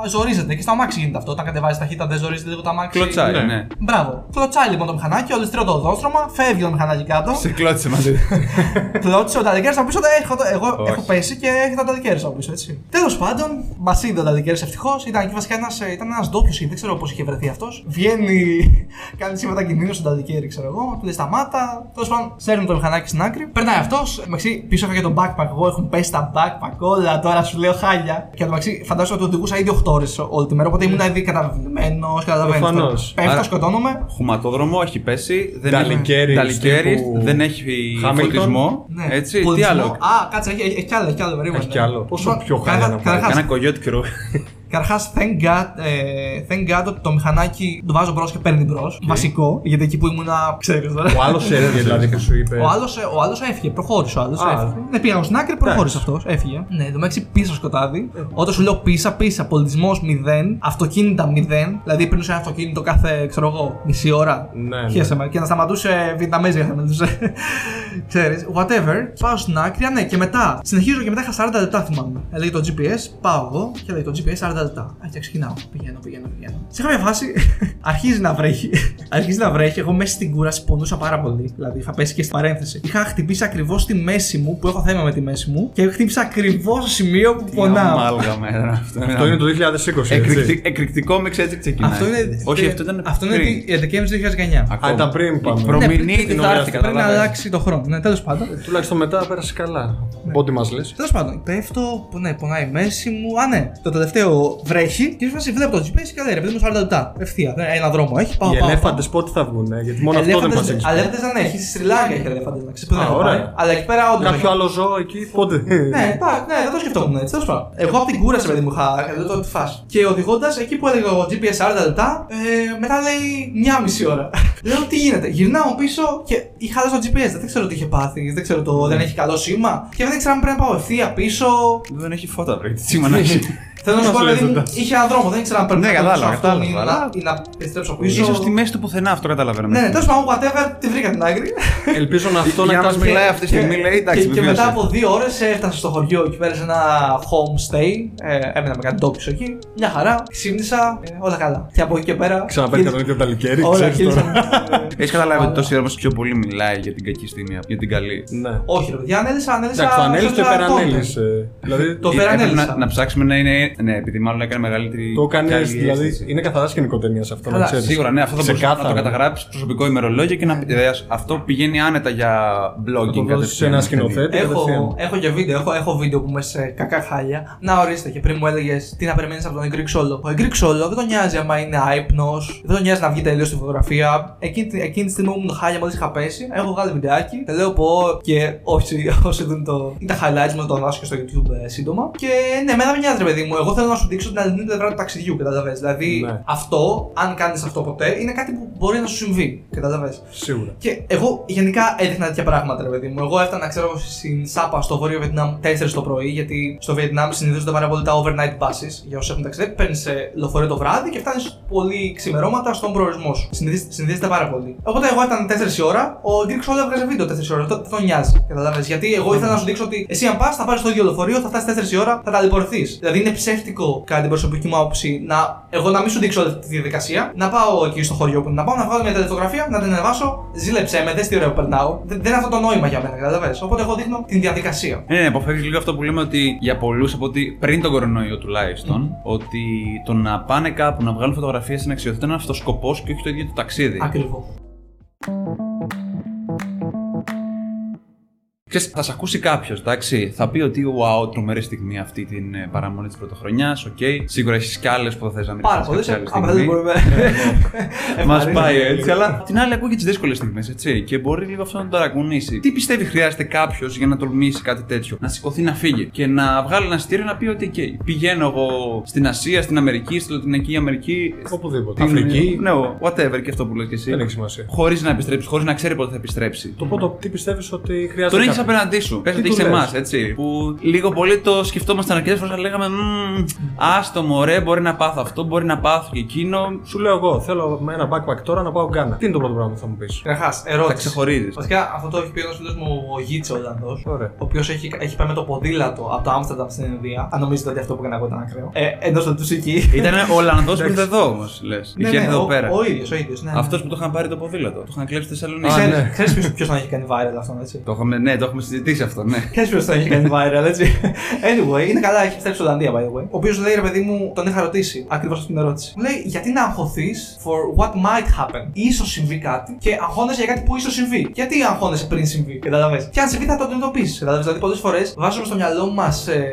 [SPEAKER 4] ζορίζεται. Και στο αμάξι γίνεται αυτό. Όταν κατεβάζεις ταχύτητα, δεν ζορίζεται λίγο το αμάξι.
[SPEAKER 3] Κλωτσάει,
[SPEAKER 1] Ναι.
[SPEAKER 3] ναι.
[SPEAKER 4] Μπράβο. Κλωτσάει λοιπόν το μηχανάκι, ολιστρώ το οδόστρωμα, φεύγει το μηχανάκι κάτω.
[SPEAKER 3] Σε κλώτησε μαζί. *laughs*
[SPEAKER 4] Κλώτσε ο Νταλικέρ από πίσω, δεν έχω, εγώ
[SPEAKER 3] Όχι.
[SPEAKER 4] έχω πέσει και έχει τον Νταλικέρ από πίσω, έτσι. Τέλος πάντων, μας είδε ο Νταλικέρ ευτυχώς. Ήταν εκεί βασικά ένας ήταν ένας ντόπιος, δεν ξέρω πώς είχε βρεθεί αυτός. Βγαίνει, κάνει σήματα κινδύνου στον Νταλικέρ, ξέρω εγώ, του λέει σταμάτα. Τέλος πάντων, σέρνουν το μηχανάκι στην άκρη. Περνάει αυτός, μεταξύ πίσω είχα και τον backpack. Εγώ έχουν πέσει τα backpack όλα τώρα, σου λέω χάλια. Και μεταξύ φαντάζομαι ότι οδηγούσα ήδη 8 ώρες όλη τη μέρα, οπότε ήμουν ήδη καταβεβλημένο, καταλαβαίνω.
[SPEAKER 1] Προφανώς.
[SPEAKER 4] Πέφτω,
[SPEAKER 3] Άρα-
[SPEAKER 4] σκοτώνομαι.
[SPEAKER 3] Χουματόδρομο, έχει πέσει. Δεν
[SPEAKER 1] Νταλικέρις
[SPEAKER 3] έχει, Νταλικέρις,
[SPEAKER 1] τύπου
[SPEAKER 3] δεν έχει
[SPEAKER 1] Χάμιλτον.
[SPEAKER 3] φωτισμό.
[SPEAKER 4] Ναι.
[SPEAKER 3] Έτσι, τι
[SPEAKER 4] Πολιτισμό.
[SPEAKER 3] άλλο;
[SPEAKER 4] Α, κάτσε, έχει, έχει, έχει κι άλλο, έχει κι άλλο. περίμενε.
[SPEAKER 1] Έχει κι άλλο. Πόσο
[SPEAKER 4] Λοιπόν,
[SPEAKER 1] πιο χάλια
[SPEAKER 4] καταρχά-
[SPEAKER 1] να πάει.
[SPEAKER 4] καταρχάς-
[SPEAKER 3] Ένα κογιότικρο.
[SPEAKER 4] Καταρχάς, thank God, ε, thank God ότι το μηχανάκι το βάζω μπρος και παίρνει μπρος. Βασικό, γιατί εκεί που ήμουνα, ξέρεις τώρα.
[SPEAKER 1] Ο άλλος έφυγε *laughs* δηλαδή και σου είπε.
[SPEAKER 4] Ο άλλος ο άλλος έφυγε, προχώρησε ο άλλος.
[SPEAKER 1] Α,
[SPEAKER 4] Έφυγε. Ναι, πήγα στην άκρη, προχώρησε αυτός. Έφυγε. Ναι, το μεταξύ πίσω σκοτάδι. Όταν σου λέω πίσα, πίσα, πολιτισμός 0, αυτοκίνητα 0. Δηλαδή πριν ένα αυτοκίνητο κάθε, ξέρω εγώ, μισή ώρα.
[SPEAKER 1] Ναι, ναι.
[SPEAKER 4] Χαίρεσαι με. Και να σταματούσε Βιετναμέζια θα μιλούσε. *laughs* Ξέρεις, whatever. Πάω στην άκρη, α, ναι, και μετά. Συνεχίζω και μετά είχα 40 λεπτά θυμάμαι. Έλεγε το GPS, πάω εγώ και λέει το GPS 40 λεπτά. Α, και ξεκινάω. Πηγαίνω, πηγαίνω, πηγαίνω. Σε κάποια φάση *laughs* αρχίζει να βρέχει. αρχίζει να βρέχει. Εγώ μέσα στην κούραση πονούσα πάρα πολύ. Δηλαδή είχα πέσει και στην παρένθεση. Είχα χτυπήσει ακριβώς στη μέση μου που έχω θέμα με τη μέση μου και χτύπησα ακριβώς στο σημείο που πονάω.
[SPEAKER 3] Αμάλγαμα ήταν αυτό.
[SPEAKER 1] Αυτό είναι το 2020. έτσι.
[SPEAKER 3] Εκρηκτικ- Εκρηκτικό μix έτσι ξεκινάει.
[SPEAKER 4] Αυτό είναι.
[SPEAKER 3] Όχι, αυτό ήταν.
[SPEAKER 4] Αυτό είναι
[SPEAKER 3] πριν.
[SPEAKER 4] δι- ε, Δεκέμβρη 2019.
[SPEAKER 3] Ακόμα.
[SPEAKER 1] Α, ήταν πριν πάμε.
[SPEAKER 3] Η προμηνή
[SPEAKER 4] Ναι, πριν-
[SPEAKER 3] τη
[SPEAKER 1] πριν-
[SPEAKER 3] θα έρθει,
[SPEAKER 1] πριν
[SPEAKER 4] Πρέπει να
[SPEAKER 3] καταλάβες.
[SPEAKER 4] αλλάξει το χρόνο. Ναι, τέλος πάντων.
[SPEAKER 1] Τουλάχιστον μετά πέρασε καλά. Από ό,τι μας λες.
[SPEAKER 4] Τέλος πάντων, πέφτω, που ναι, πονάει η μέση μου. Α, ναι, το τελευταίο βρέχει και φάση βλέπω το GPS και λέει ρε παιδί μου 40 λεπτά. Ευθεία. Ναι, Ένα δρόμο έχει. Πάω,
[SPEAKER 1] Οι
[SPEAKER 4] πάω,
[SPEAKER 1] ελέφαντες
[SPEAKER 4] πάω.
[SPEAKER 1] πότε θα βγουν, ε, γιατί μόνο αυτό δεν μας
[SPEAKER 4] Ελέφαντες-
[SPEAKER 1] έχει.
[SPEAKER 4] Αλέφαντες δεν έχει. Στη Σρι Λάγκα έχει ελέφαντες να ξέρει. που δεν
[SPEAKER 1] Α,
[SPEAKER 4] έχω
[SPEAKER 1] ωραία.
[SPEAKER 4] πάει. Αλλά εκεί πέρα όντως.
[SPEAKER 1] Κάποιο άλλο ζώο εκεί, πότε;
[SPEAKER 4] Ναι, πά, ναι, δεν το σκεφτόμουν έτσι. Τέλος πάντων. Εγώ από την κούραση, παιδί μου, είχα λέω το τι φας. Και οδηγώντας εκεί που έλεγε ο GPS 40 λεπτά, ε, μετά λέει μια μισή ώρα. *laughs* λέω τι γίνεται; Γυρνάω πίσω και είχα δει στο GPS. Δεν ξέρω τι είχε πάθει. Δεν ξέρω το. Δεν έχει καλό σήμα. Και δεν ήξερα αν πρέπει να πάω ευθεία πίσω.
[SPEAKER 3] Δεν έχει φώτα, πρέπει. Τι σήμα να έχει. *laughs*
[SPEAKER 4] Θέλω να σου
[SPEAKER 1] μας
[SPEAKER 4] πω,
[SPEAKER 1] λες
[SPEAKER 4] παιδί μου,
[SPEAKER 1] μετά.
[SPEAKER 4] είχε έναν δρόμο. Δεν ήξερα αν πρέπει
[SPEAKER 3] Ναι,
[SPEAKER 4] να
[SPEAKER 3] κατάλαβα,
[SPEAKER 4] πατήσω αυτόν ή
[SPEAKER 3] κατάλαβα,
[SPEAKER 4] να-
[SPEAKER 3] αλλά-
[SPEAKER 4] ή να επιστρέψω πίσω.
[SPEAKER 3] σω στη μέση του πουθενά αυτό καταλαβαίνω.
[SPEAKER 4] Ναι, τέλος πάντων, whatever, τη βρήκα την άκρη.
[SPEAKER 1] Ελπίζω να αυτό να
[SPEAKER 3] Για να μας
[SPEAKER 1] κάνει.
[SPEAKER 3] μιλάει αυτή τη στιγμή, λέει εντάξει,
[SPEAKER 4] και, και
[SPEAKER 3] βεβαίως.
[SPEAKER 4] μετά από δύο ώρες έφτασα στο χωριό εκεί πέρα σε ένα homestay. Ε, έμενα με κάτι ντόπιο εκεί. Μια χαρά. Ξύπνησα. Ε, όλα καλά. Και από εκεί και πέρα.
[SPEAKER 1] Ξαναπέτει
[SPEAKER 4] χίλιες-
[SPEAKER 1] τον ίδιο ταλικέρι,
[SPEAKER 4] Όλα
[SPEAKER 1] ξέρεις
[SPEAKER 4] χίλισαν.
[SPEAKER 1] τώρα.
[SPEAKER 3] Έχεις καταλάβει ότι τόση ώρα μας πιο πολύ μιλάει για την κακή στιγμή, για την καλή.
[SPEAKER 1] Ναι.
[SPEAKER 4] Όχι, ρε παιδιά, ανέλησα. ανέλησα
[SPEAKER 1] Εντάξει, το ανέλησε το
[SPEAKER 4] σώσα
[SPEAKER 1] υπερανέλησε. Δηλαδή
[SPEAKER 4] Το
[SPEAKER 3] Ε,
[SPEAKER 4] υπερανέλησα.
[SPEAKER 3] έπρεπε να, να ψάξουμε να είναι. Ναι, επειδή μάλλον έκανε μεγαλύτερη.
[SPEAKER 1] το έκανες.
[SPEAKER 3] καλή
[SPEAKER 1] Δηλαδή
[SPEAKER 3] αίσθηση.
[SPEAKER 1] είναι καθαρά σκηνικό ταινία αυτό, να
[SPEAKER 4] Καλά,
[SPEAKER 1] ξέρεις.
[SPEAKER 3] Σίγουρα, ναι, αυτό θα μπορούσες να το
[SPEAKER 1] Ξεκάθαρα.
[SPEAKER 3] καταγράψεις προσωπικό ημερολόγιο και να πει. «Ε, Αυτό πηγαίνει πηγαίνει άνετα για
[SPEAKER 1] Θα
[SPEAKER 3] blogging.
[SPEAKER 1] το δώσεις σε
[SPEAKER 3] κατευθείαν,
[SPEAKER 1] ένα
[SPEAKER 3] έτσι.
[SPEAKER 1] σκηνοθέτη.
[SPEAKER 4] Έχω,
[SPEAKER 1] κατευθείαν.
[SPEAKER 4] έχω και βίντεο, έχω, έχω βίντεο που είμαι σε κακά χάλια. Να ορίστε και πριν μου έλεγες τι να περιμένεις από τον Greek Solo. Ο Greek Solo δεν τον νοιάζει άμα είναι άϊπνος, δεν τον νοιάζει να βγει τελείως στη φωτογραφία. Εκείνη, τη- εκείνη τη στιγμή που ήμουν χάλια μόλις είχα πέσει, έχω βγάλει βιντεάκι. Τα λέω πω και όσοι, όσοι δουν το. είναι τα highlights μου, το δώσω και στο YouTube ε, σύντομα. Και ναι, εμένα δεν μοιάζει ρε παιδί μου. Εγώ θέλω να σου δείξω την αληθινή πλευρά του ταξιδιού, καταλαβέ. Δηλαδή
[SPEAKER 1] Ναι.
[SPEAKER 4] αυτό, αν κάνεις αυτό ποτέ, είναι κάτι που μπορεί να σου συμβεί. Καταλαβέ.
[SPEAKER 1] Σίγουρα.
[SPEAKER 4] Και εγώ γενικά έδειχνα τέτοια πράγματα, ρε παιδί μου. Εγώ έφτανα, ξέρω, στην Σάπα στο βόρειο Βιετνάμ 4 το πρωί, γιατί στο Βιετνάμ συνηθίζονται πάρα πολύ τα overnight buses. Για όσους έχουν ταξιδέψει, παίρνεις λεωφορείο το βράδυ και φτάνεις πολύ ξημερώματα στον προορισμό σου. Συνηθίζεται, συνηθίζεται πάρα πολύ. Οπότε εγώ ήταν 4 η ώρα, ο Greek Solo έβγαζε βίντεο 4 η ώρα. Αυτό δεν τον νοιάζει. Καταλαβέ. Γιατί εγώ ήθελα να σου δείξω ότι εσύ αν πας, θα πάρεις το ίδιο λεωφορείο, θα φτάσεις 4 η ώρα, θα ταλαιπωρηθείς. Δηλαδή είναι ψεύτικο κατά την προσωπική μου άποψη να εγώ να μην σου δείξω όλη τη διαδικασία, να πάω εκεί στο χωριό που είναι, να πάω να βγάλω μια τηλεφωτογραφία, να την ανεβάσω, ζήλεψέ με, δες τι ωραίο που περνάω. Δεν, δεν είναι αυτό το νόημα για μένα, καταλαβαίνεις. Οπότε εγώ δείχνω την διαδικασία.
[SPEAKER 3] Ναι, ναι, αποφεύγεις λίγο αυτό που λέμε ότι για πολλούς από ότι πριν τον κορονοϊό τουλάχιστον, ότι το να πάνε κάπου να βγάλουν φωτογραφίες στην ουσία αυτός είναι αυτός σκοπός και όχι το ίδιο το ταξίδι.
[SPEAKER 4] Ακριβώς.
[SPEAKER 3] Ξέρεις, θα σε ακούσει κάποιο, εντάξει. Θα πει ότι, wow, τρομερή στιγμή αυτή την ε, παραμονή τη πρωτοχρονιά. Οκ. Σίγουρα έχει κι άλλε που θα θε να μιλήσει.
[SPEAKER 4] Πάρα πολλέ.
[SPEAKER 3] κάποια άλλη στιγμή. Μα πάει έτσι, αλλά απ' την άλλη ακούει και τι δύσκολε στιγμέ, έτσι. Και μπορεί λίγο αυτό να το ταρακουνήσει. Τι πιστεύει χρειάζεται κάποιο για να τολμήσει κάτι τέτοιο. Να σηκωθεί να φύγει και να βγάλει ένα στήριο να πει ότι okay, πηγαίνω εγώ στην Ασία, στην Αμερική, στη Λατινική Αμερική.
[SPEAKER 1] Οπουδήποτε.
[SPEAKER 3] την-
[SPEAKER 1] Αφρική.
[SPEAKER 3] Ναι, whatever και αυτό που λες και εσύ.
[SPEAKER 1] Δεν έχει σημασία.
[SPEAKER 3] Χωρί να επιστρέψει, χωρί να ξέρει πότε θα επιστρέψει.
[SPEAKER 1] Το πρώτο, τι πιστεύει ότι χρειάζεται.
[SPEAKER 3] Τον έχει
[SPEAKER 1] κάποιος.
[SPEAKER 3] απέναντί σου. Πε
[SPEAKER 1] Τι
[SPEAKER 3] ότι
[SPEAKER 1] του
[SPEAKER 3] έχει
[SPEAKER 1] λες;
[SPEAKER 3] εμάς, έτσι. Που λίγο πολύ το σκεφτόμασταν αρκετές φορές, αλλά λέγαμε «Μμμ, Άστο μωρέ, μπορεί να πάθω αυτό, μπορεί να πάθω και εκείνο.
[SPEAKER 1] Σου λέω εγώ, θέλω με ένα backpack τώρα να πάω Γκάνα. Τι είναι το πρώτο πράγμα που θα μου πεις;
[SPEAKER 4] Καταρχάς,
[SPEAKER 3] Θα
[SPEAKER 4] ερώτηση.
[SPEAKER 3] ξεχωρίζεις.
[SPEAKER 4] Βασικά αυτό το έχει πει ένας φίλος μου ο Γίτσε Ολλανδός.
[SPEAKER 1] Ωραία.
[SPEAKER 4] Ο οποίος έχει, έχει πάει με το ποδήλατο από το Άμστερνταμ στην Ινδία. Αν νομίζετε ότι αυτό που έκανα εγώ ήταν ακραίο. Ε, Εντός τους εκεί.
[SPEAKER 3] Ήταν ο *laughs* Ολλανδός που ήρθε εδώ όμως, λες.
[SPEAKER 4] Ναι,
[SPEAKER 3] Είχε
[SPEAKER 4] ναι,
[SPEAKER 3] έρθει εδώ
[SPEAKER 4] ο-
[SPEAKER 3] πέρα.
[SPEAKER 4] Ο ίδιος, ο ίδιος. Ναι, ναι.
[SPEAKER 3] Αυτός που το είχαν πάρει το ποδήλατο. Το είχαν κλέψει στη Θεσσαλονίκη.
[SPEAKER 1] Α,
[SPEAKER 4] Ξέρεις,
[SPEAKER 1] ναι.
[SPEAKER 4] ξέρεις ποιος, ποιος τον έχει κάνει viral αυτόν, έτσι.
[SPEAKER 3] Το είχαμε, ναι, το έχουμε συζητήσει αυτό, ναι.
[SPEAKER 4] Ξέρεις ποιος τον έχει κάνει viral, έτσι. Anyway, είναι καλά, έχει επιστρέψει στην Ολλανδία, by the way. Ο οποίος λέει, ρε παιδί μου, τον είχα ρωτήσει ακριβώς αυτή την ερώτηση. Μου λέει, γιατί να αγχωθείς for what might happen; Ίσως συμβεί κάτι και αγχώνεσαι για κάτι που ίσως συμβεί. Γιατί αγχώνεσαι πριν συμβεί, καταλαβες; Και αν συμβεί θα το αντιμετωπίσεις. Καταλαβες; Δηλαδή, πολλές φορές βάζουμε στο μυαλό μας ε,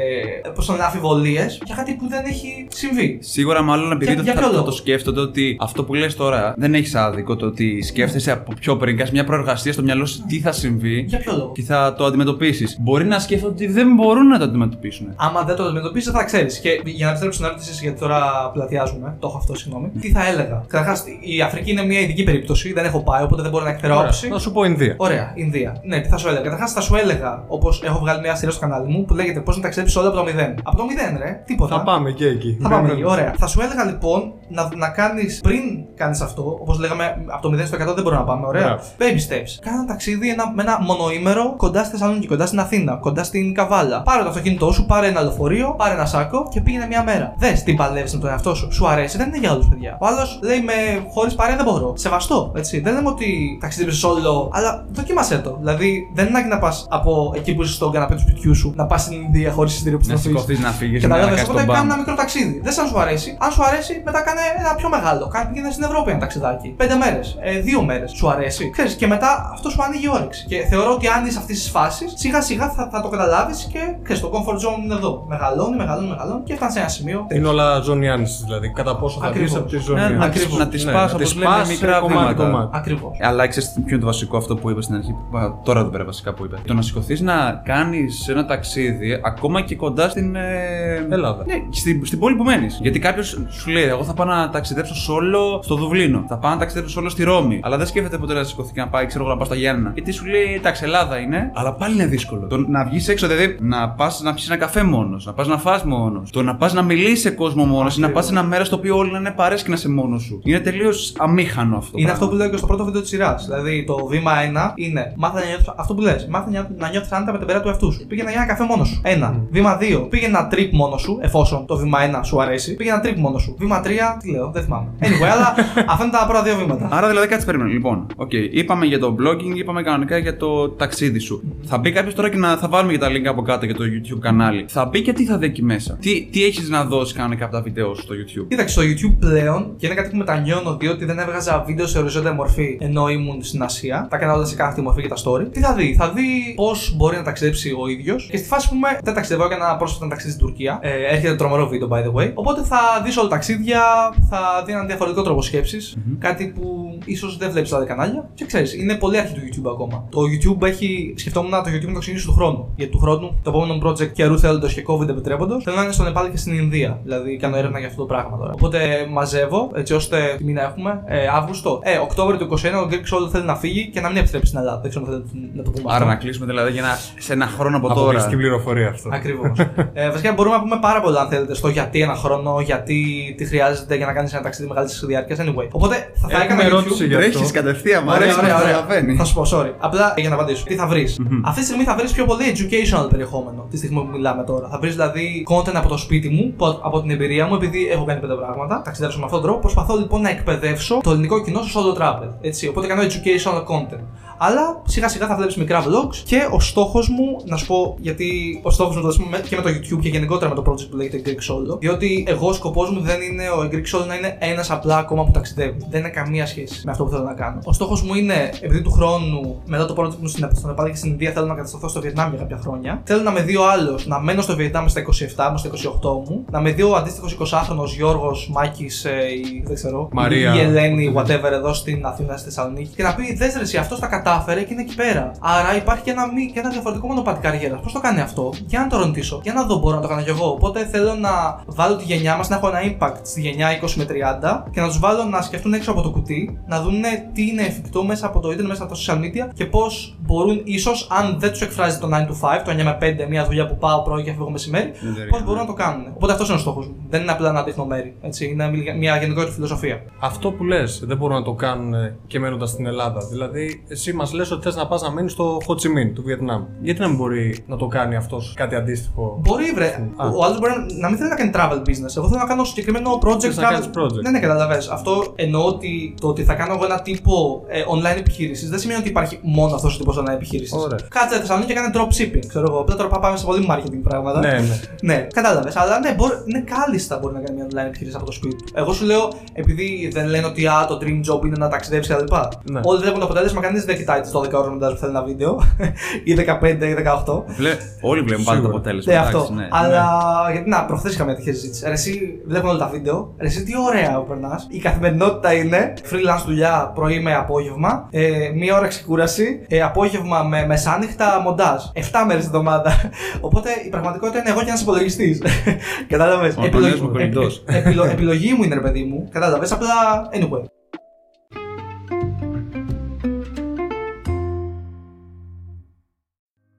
[SPEAKER 4] πώς το λένε, αμφιβολίες για κάτι που δεν έχει συμβεί.
[SPEAKER 3] Σίγουρα, μάλλον επειδή
[SPEAKER 4] Για-
[SPEAKER 3] το,
[SPEAKER 4] για
[SPEAKER 3] θα,
[SPEAKER 4] ποιο
[SPEAKER 3] θα
[SPEAKER 4] λόγο;
[SPEAKER 3] το σκέφτονται ότι αυτό που λες τώρα δεν έχεις άδικο. Το ότι σκέφτεσαι από πιο πριν, κάνεις μια προεργασία στο μυαλό σου τι θα συμβεί
[SPEAKER 4] Για ποιο λόγο;
[SPEAKER 3] και θα το αντιμετωπίσεις. Μπορεί να σκέφτονται ότι δεν μπορούν να το αντιμετωπίσουν.
[SPEAKER 4] Άμα δεν το αντιμετωπίσει, δεν θα ξέρεις. Και για να επιστρέψω στην ερώτηση, γιατί τώρα πλατιάζουμε, το έχω αυτό, συγγνώμη. Τι θα έλεγα. Καταρχάς, η Αφρική είναι μια ειδική περίπτωση, δεν έχω πάει, οπότε δεν μπορώ να εκφέρω
[SPEAKER 1] Ωραία.
[SPEAKER 4] άποψη.
[SPEAKER 1] Να σου πω Ινδία.
[SPEAKER 4] Ωραία, Ινδία. Ναι, τι θα σου έλεγα. Καταρχάς, θα σου έλεγα, όπως έχω βγάλει μια σειρά στο κανάλι μου, που λέγεται Πώς να ταξιδέψει όλα από το μηδέν. Από το μηδέν, ρε. Τίποτα.
[SPEAKER 1] Θα πάμε και εκεί.
[SPEAKER 4] Θα πάμε εκεί, ωραία. Θα σου έλεγα λοιπόν να, να κάνεις πριν κάνεις αυτό, όπως λέγαμε από το 0 στο 100 δεν μπορούμε να πάμε, ωραία.
[SPEAKER 1] Ωραία.
[SPEAKER 4] Baby steps. Κάνε ένα ταξίδι ένα, με ένα μονοήμερο κοντά στη Θεσσαλονίκη, κοντά στην Αθήνα, κοντά στην Καβάλα. Πάρε το αυτοκίνητό σου, πάρε ένα λεωφορείο, πάρε ένα σάκο και πήγαινε μια μέρα. Δες τι παλεύεις με τον εαυτό σου. Σου αρέσει, δεν είναι για όλου, παιδιά. Ο άλλος λέει με χωρίς παρέα δεν μπορώ. Σεβαστό, έτσι. Δεν λέμε ότι ταξίδεψε όλο, αλλά δοκίμασέ το. Δηλαδή δεν είναι ανάγκη να πας από εκεί που είσαι στον καναπέ του σπιτιού σου να πας στην Ινδία χωρίς εισιτήριο που
[SPEAKER 3] Να
[SPEAKER 4] θα
[SPEAKER 3] σηκωθείς να φύγεις.
[SPEAKER 4] και
[SPEAKER 3] να
[SPEAKER 4] τα λέω
[SPEAKER 3] κάνεις
[SPEAKER 4] οπότε
[SPEAKER 3] τον
[SPEAKER 4] κάνε
[SPEAKER 3] μπαμ.
[SPEAKER 4] ένα μικρό ταξίδι. Δεν σαν σου αρέσει. Αν σου αρέσει, μετά κάνε ένα πιο μεγάλο. Κάνε πήγαινε στην Ευρώπη ένα ταξιδάκι. Πέντε μέρες, ε, δύο μέρες. Σου αρέσει. Ξέρεις, και μετά αυτό σου άνοιγε η όρεξη. Και θεωρώ ότι αν είσαι αυτής της φάσης, σιγά σιγά θα, θα το καταλάβεις και ξέρεις, το comfort zone είναι εδώ. Μεγαλώνει, μεγαλώνει, μεγαλώνει και φτάνεις σε ένα σημείο.
[SPEAKER 1] Είναι όλα ζώνη άνεση δηλαδή. Κατά πόσο θα
[SPEAKER 4] Ακριβώς.
[SPEAKER 1] βγεις από τη ζώνη
[SPEAKER 3] Ναι, να
[SPEAKER 1] άνεσης.
[SPEAKER 3] τις- να τις
[SPEAKER 1] Ναι,
[SPEAKER 3] σπάς,
[SPEAKER 1] να τις
[SPEAKER 3] όπως λέμε,
[SPEAKER 1] σπάς σε
[SPEAKER 3] μικρά
[SPEAKER 1] κομμάτι,
[SPEAKER 3] βήματα.
[SPEAKER 1] κομμάτι.
[SPEAKER 4] Ακριβώ.
[SPEAKER 3] Αλλά ξέρεις ποιο είναι το βασικό αυτό που είπες στην αρχή; που- α, Τώρα εδώ πέρα βασικά που είπες. Το να σηκωθείς να κάνεις ένα ταξίδι ακόμα και κοντά στην. ε,
[SPEAKER 1] Ελλάδα.
[SPEAKER 3] Ναι, στην, στην πόλη που μένεις. Γιατί κάποιος σου λέει: Εγώ θα πάω να ταξιδέψω σόλο στο Δουβλίνο. Θα πάω να ταξιδέψω σόλο στη Ρώμη. Αλλά δεν σκέφτεται ποτέ να σηκωθεί και να πάει, ξέρω εγώ, να πάω στα Γιάννα. Γιατί σου λέει: Εντάξει, Ελλάδα είναι. Αλλά πάλι είναι δύσκολο. Το να βγεις έξω, δηλαδή να πας να πιεις ένα καφέ μόνος, να πας να φά μόνος. Το να πας να μιλήσεις σε κόσμο μόνος ή να πας σε ένα μέρος το οποίο όλοι να είναι παρέ και να είσαι μόνος σου. Είναι τελείως αμήχανο αυτό.
[SPEAKER 4] Είναι
[SPEAKER 3] πράγμα.
[SPEAKER 4] αυτό που λέω και στο πρώτο βίντεο της σειράς. Δηλαδή το βήμα 1 είναι μάθε να νιώθεις αυτό που λες. Μάθε να- να νιώθεις άνετα με την παρέα του εαυτού σου. Πήγαινε για ένα καφέ μόνος σου. Ένα. Βήμα 2. Πήγαινε ένα trip μόνος σου, εφόσον το βήμα 1 σου αρέσει. Πήγαινε ένα trip μόνος σου. Βήμα 3. Ινδία. Τι λέω, δεν θυμάμαι. Anyway, αλλά *laughs* αυτά είναι τα πρώτα δύο βήματα.
[SPEAKER 3] Άρα δηλαδή κάτι περίμενε. Λοιπόν, οκ, είπαμε για το blogging, είπαμε κανονικά για το ταξίδι σου. Θα μπει κάποιος τώρα και να θα βάλουμε και τα link από κάτω για το YouTube κανάλι. Θα μπει και τι θα δει εκεί μέσα. Τι, τι έχεις να δώσεις κανονικά από τα βίντεο σου στο YouTube;
[SPEAKER 4] Κοίταξε, στο YouTube πλέον και είναι κάτι που μετανιώνω διότι δεν έβγαζα βίντεο σε οριζόντια μορφή ενώ ήμουν στην Ασία. Τα έκανα όλα σε κάθε μορφή και τα story. Τι θα δει, θα δει πώς μπορεί να ταξιδέψει ο ίδιος. Και στη φάση που είμαι, δεν ταξιδεύω, έκανα πρόσφατα ένα ταξίδι στην Τουρκία. Ε, έρχεται τρομερό βίντεο, by the way. Οπότε θα δεις όλα τα ταξίδια, θα δει έναν διαφορετικό τρόπο σκέψης, Κάτι που ίσως δεν βλέπεις στα άλλα κανάλια. Και ξέρεις, είναι πολύ αρχή του YouTube ακόμα. Το YouTube έχει. Σκεφτόμουν το YouTube να το ξεκινήσω του χρόνου. Γιατί του χρόνου το επόμενο project καιρού θέλοντο και COVID επιτρέποντο θέλω να είναι στο Νεπάλ και στην Ινδία. Δηλαδή κάνω έρευνα για αυτό το πράγμα τώρα. Οπότε μαζεύω έτσι ώστε τι μήνα έχουμε. Ε, Αύγουστο. Ε, Οκτώβριο του 21 ο Greek Soul θέλει να φύγει και να μην επιστρέψει στην Ελλάδα. Δεν ξέρω αν θέλετε να το πούμε.
[SPEAKER 3] Άρα
[SPEAKER 4] αυτό.
[SPEAKER 3] να κλείσουμε δηλαδή για ένα, σε ένα χρόνο από τώρα.
[SPEAKER 1] Αποκλειστική πληροφορία αυτό.
[SPEAKER 4] Ακριβώς. ε, βασικά μπορούμε να πούμε πάρα πολλά αν θέλετε στο γιατί ένα χρόνο, γιατί τι χρειάζεται για να κάνεις ένα ταξίδι μεγάλης διάρκειας. Anyway. Οπότε θα, θα
[SPEAKER 1] Έχουμε
[SPEAKER 4] έκανα
[SPEAKER 1] ερώτηση
[SPEAKER 4] YouTube.
[SPEAKER 1] για αυτό.
[SPEAKER 3] Τρέχει κατευθείαν, μου
[SPEAKER 4] Ωραία,
[SPEAKER 3] αρέσει
[SPEAKER 4] ωραία,
[SPEAKER 3] να
[SPEAKER 4] ωραία.
[SPEAKER 3] καταλαβαίνει.
[SPEAKER 4] Θα σου πω, sorry. Απλά για να απαντήσω. Τι θα βρεις. Αυτή τη στιγμή θα βρεις πιο πολύ educational περιεχόμενο τη στιγμή που μιλάμε τώρα. Θα βρεις δηλαδή content από το σπίτι μου, που- από την εμπειρία μου, επειδή έχω κάνει πέντε πράγματα. Ταξιδέψω με αυτόν τον τρόπο. Προσπαθώ λοιπόν να εκπαιδεύσω το ελληνικό κοινό στο solo travel. Έτσι, οπότε κάνω educational content. Αλλά σιγά σιγά θα βλέπεις μικρά vlogs και ο στόχος μου, να σου πω γιατί ο στόχος μου ας πούμε, και με το YouTube και γενικότερα με το project που λέγεται Greek Solo, διότι εγώ ο σκοπός μου δεν είναι ο Greek Solo να είναι ένας απλά ακόμα που ταξιδεύει. Δεν είναι καμία σχέση με αυτό που θέλω να κάνω. Ο στόχος μου είναι, επειδή του χρόνου μετά το project μου στην στον Νεπάλ και στην Ινδία θέλω να κατασταθώ στο Βιετνάμ για κάποια χρόνια, θέλω να με δει ο άλλος να μένω στο Βιετνάμ στα 27 μου, στα 28 μου, να με δει ο αντίστοιχος 20χρονο Γιώργος Μάκης ή δεν ξέρω,
[SPEAKER 1] Μαρία.
[SPEAKER 4] ή η Ελένη, whatever, εδώ στην Αθήνα, στη Θεσσαλονίκη και να πει δες ρε, εσύ, αυτό τα κατάφερε και είναι εκεί πέρα. Άρα υπάρχει και ένα, μη- και ένα διαφορετικό μονοπάτι καριέρας. Πώς το κάνει αυτό, για να το ρωτήσω, για να δω, μπορώ να το κάνω κι εγώ. Οπότε θέλω να βάλω τη γενιά μας, να έχω ένα impact στη γενιά 20 με 30 και να τους βάλω να σκεφτούν έξω από το κουτί, να δουν τι είναι εφικτό μέσα από το ίντερνετ, μέσα από τα social media και πώς μπορούν, ίσως, αν δεν τους εκφράζει το 9 to 5, το 9 με 5, μια δουλειά που πάω πρωί και φεύγω μεσημέρι,
[SPEAKER 3] Ναι,
[SPEAKER 4] πώς μπορούν να το κάνουν. Οπότε αυτός είναι ο στόχος μου. Δεν είναι απλά να δείχνω μέρη. Έτσι, είναι μια γενικότερη φιλοσοφία.
[SPEAKER 1] Αυτό που λες, δεν μπορούν να το κάνουν και μένοντας στην Ελλάδα. Δηλαδή, εσύ μας λες ότι θες να πας να μένει στο Χοτσιμίν του Βιετνάμ. Γιατί να μην μπορεί να το κάνει αυτός κάτι αντίστοιχο;
[SPEAKER 4] Μπορεί, βρε.
[SPEAKER 1] Α.
[SPEAKER 4] Ο άλλος μπορεί να μην θέλει να κάνει travel business. Εγώ θέλω να κάνω συγκεκριμένο project.
[SPEAKER 1] Θες να κάνεις project.
[SPEAKER 4] Ναι, ναι, καταλαβαίνεις. Αυτό εννοώ ότι το ότι θα κάνω εγώ ένα τύπο ε, online επιχείρησης δεν σημαίνει ότι υπάρχει μόνο αυτός ο τύπος online επιχείρηση.
[SPEAKER 1] Ωραία.
[SPEAKER 4] Κάτσε Θεσσαλονίκη και κάνε dropshipping. Ξέρω εγώ. Απλά τώρα πάμε σε πολύ marketing πράγματα.
[SPEAKER 1] Ναι, ναι.
[SPEAKER 4] Ναι, κατάλαβες. Αλλά ναι, μπορεί, ναι, κάλλιστα μπορεί να κάνει μια online επιχείρηση από το σπίτι του. Εγώ σου λέω, επειδή δεν λένε ότι α, το dream job είναι να ταξιδέψει κτλ.
[SPEAKER 1] Ναι.
[SPEAKER 4] Όλοι βλέπουν το αποτέλεσμα, κανείς δεν κοιτάει τις 12 ώρες μετά που θέλει ένα βίντεο. *laughs* ή 15 ή 18.
[SPEAKER 3] Βλέ- Όλοι βλέπουν πάντα το
[SPEAKER 1] Σίγουρα.
[SPEAKER 3] αποτέλεσμα.
[SPEAKER 4] Ναι,
[SPEAKER 3] εντάξει,
[SPEAKER 4] αυτό.
[SPEAKER 3] ναι.
[SPEAKER 4] Αλλά γιατί να, προχθές είχαμε μια τέτοια συζήτηση. Ρε, εσύ βλέπουν όλα τα βίντεο. Ρε, εσύ τι ωραία που περνάς. Η καθημερινότητα είναι freelance δουλειά πρωί με απόγευμα. Ε, μία ώρα ξεκούραση. Ε, απόγευμα με μεσάνυχτα μοντάζ. 7 μέρες την εβδομάδα. Οπότε η πραγματικότητα είναι εγώ και ένας υπολογιστής. *laughs* Κατάλαβες;
[SPEAKER 3] Ο Αντωνίος μου κολλητός.
[SPEAKER 4] επιλογή μου είναι, ρε παιδί μου. Κατάλαβες; Απλά anyway.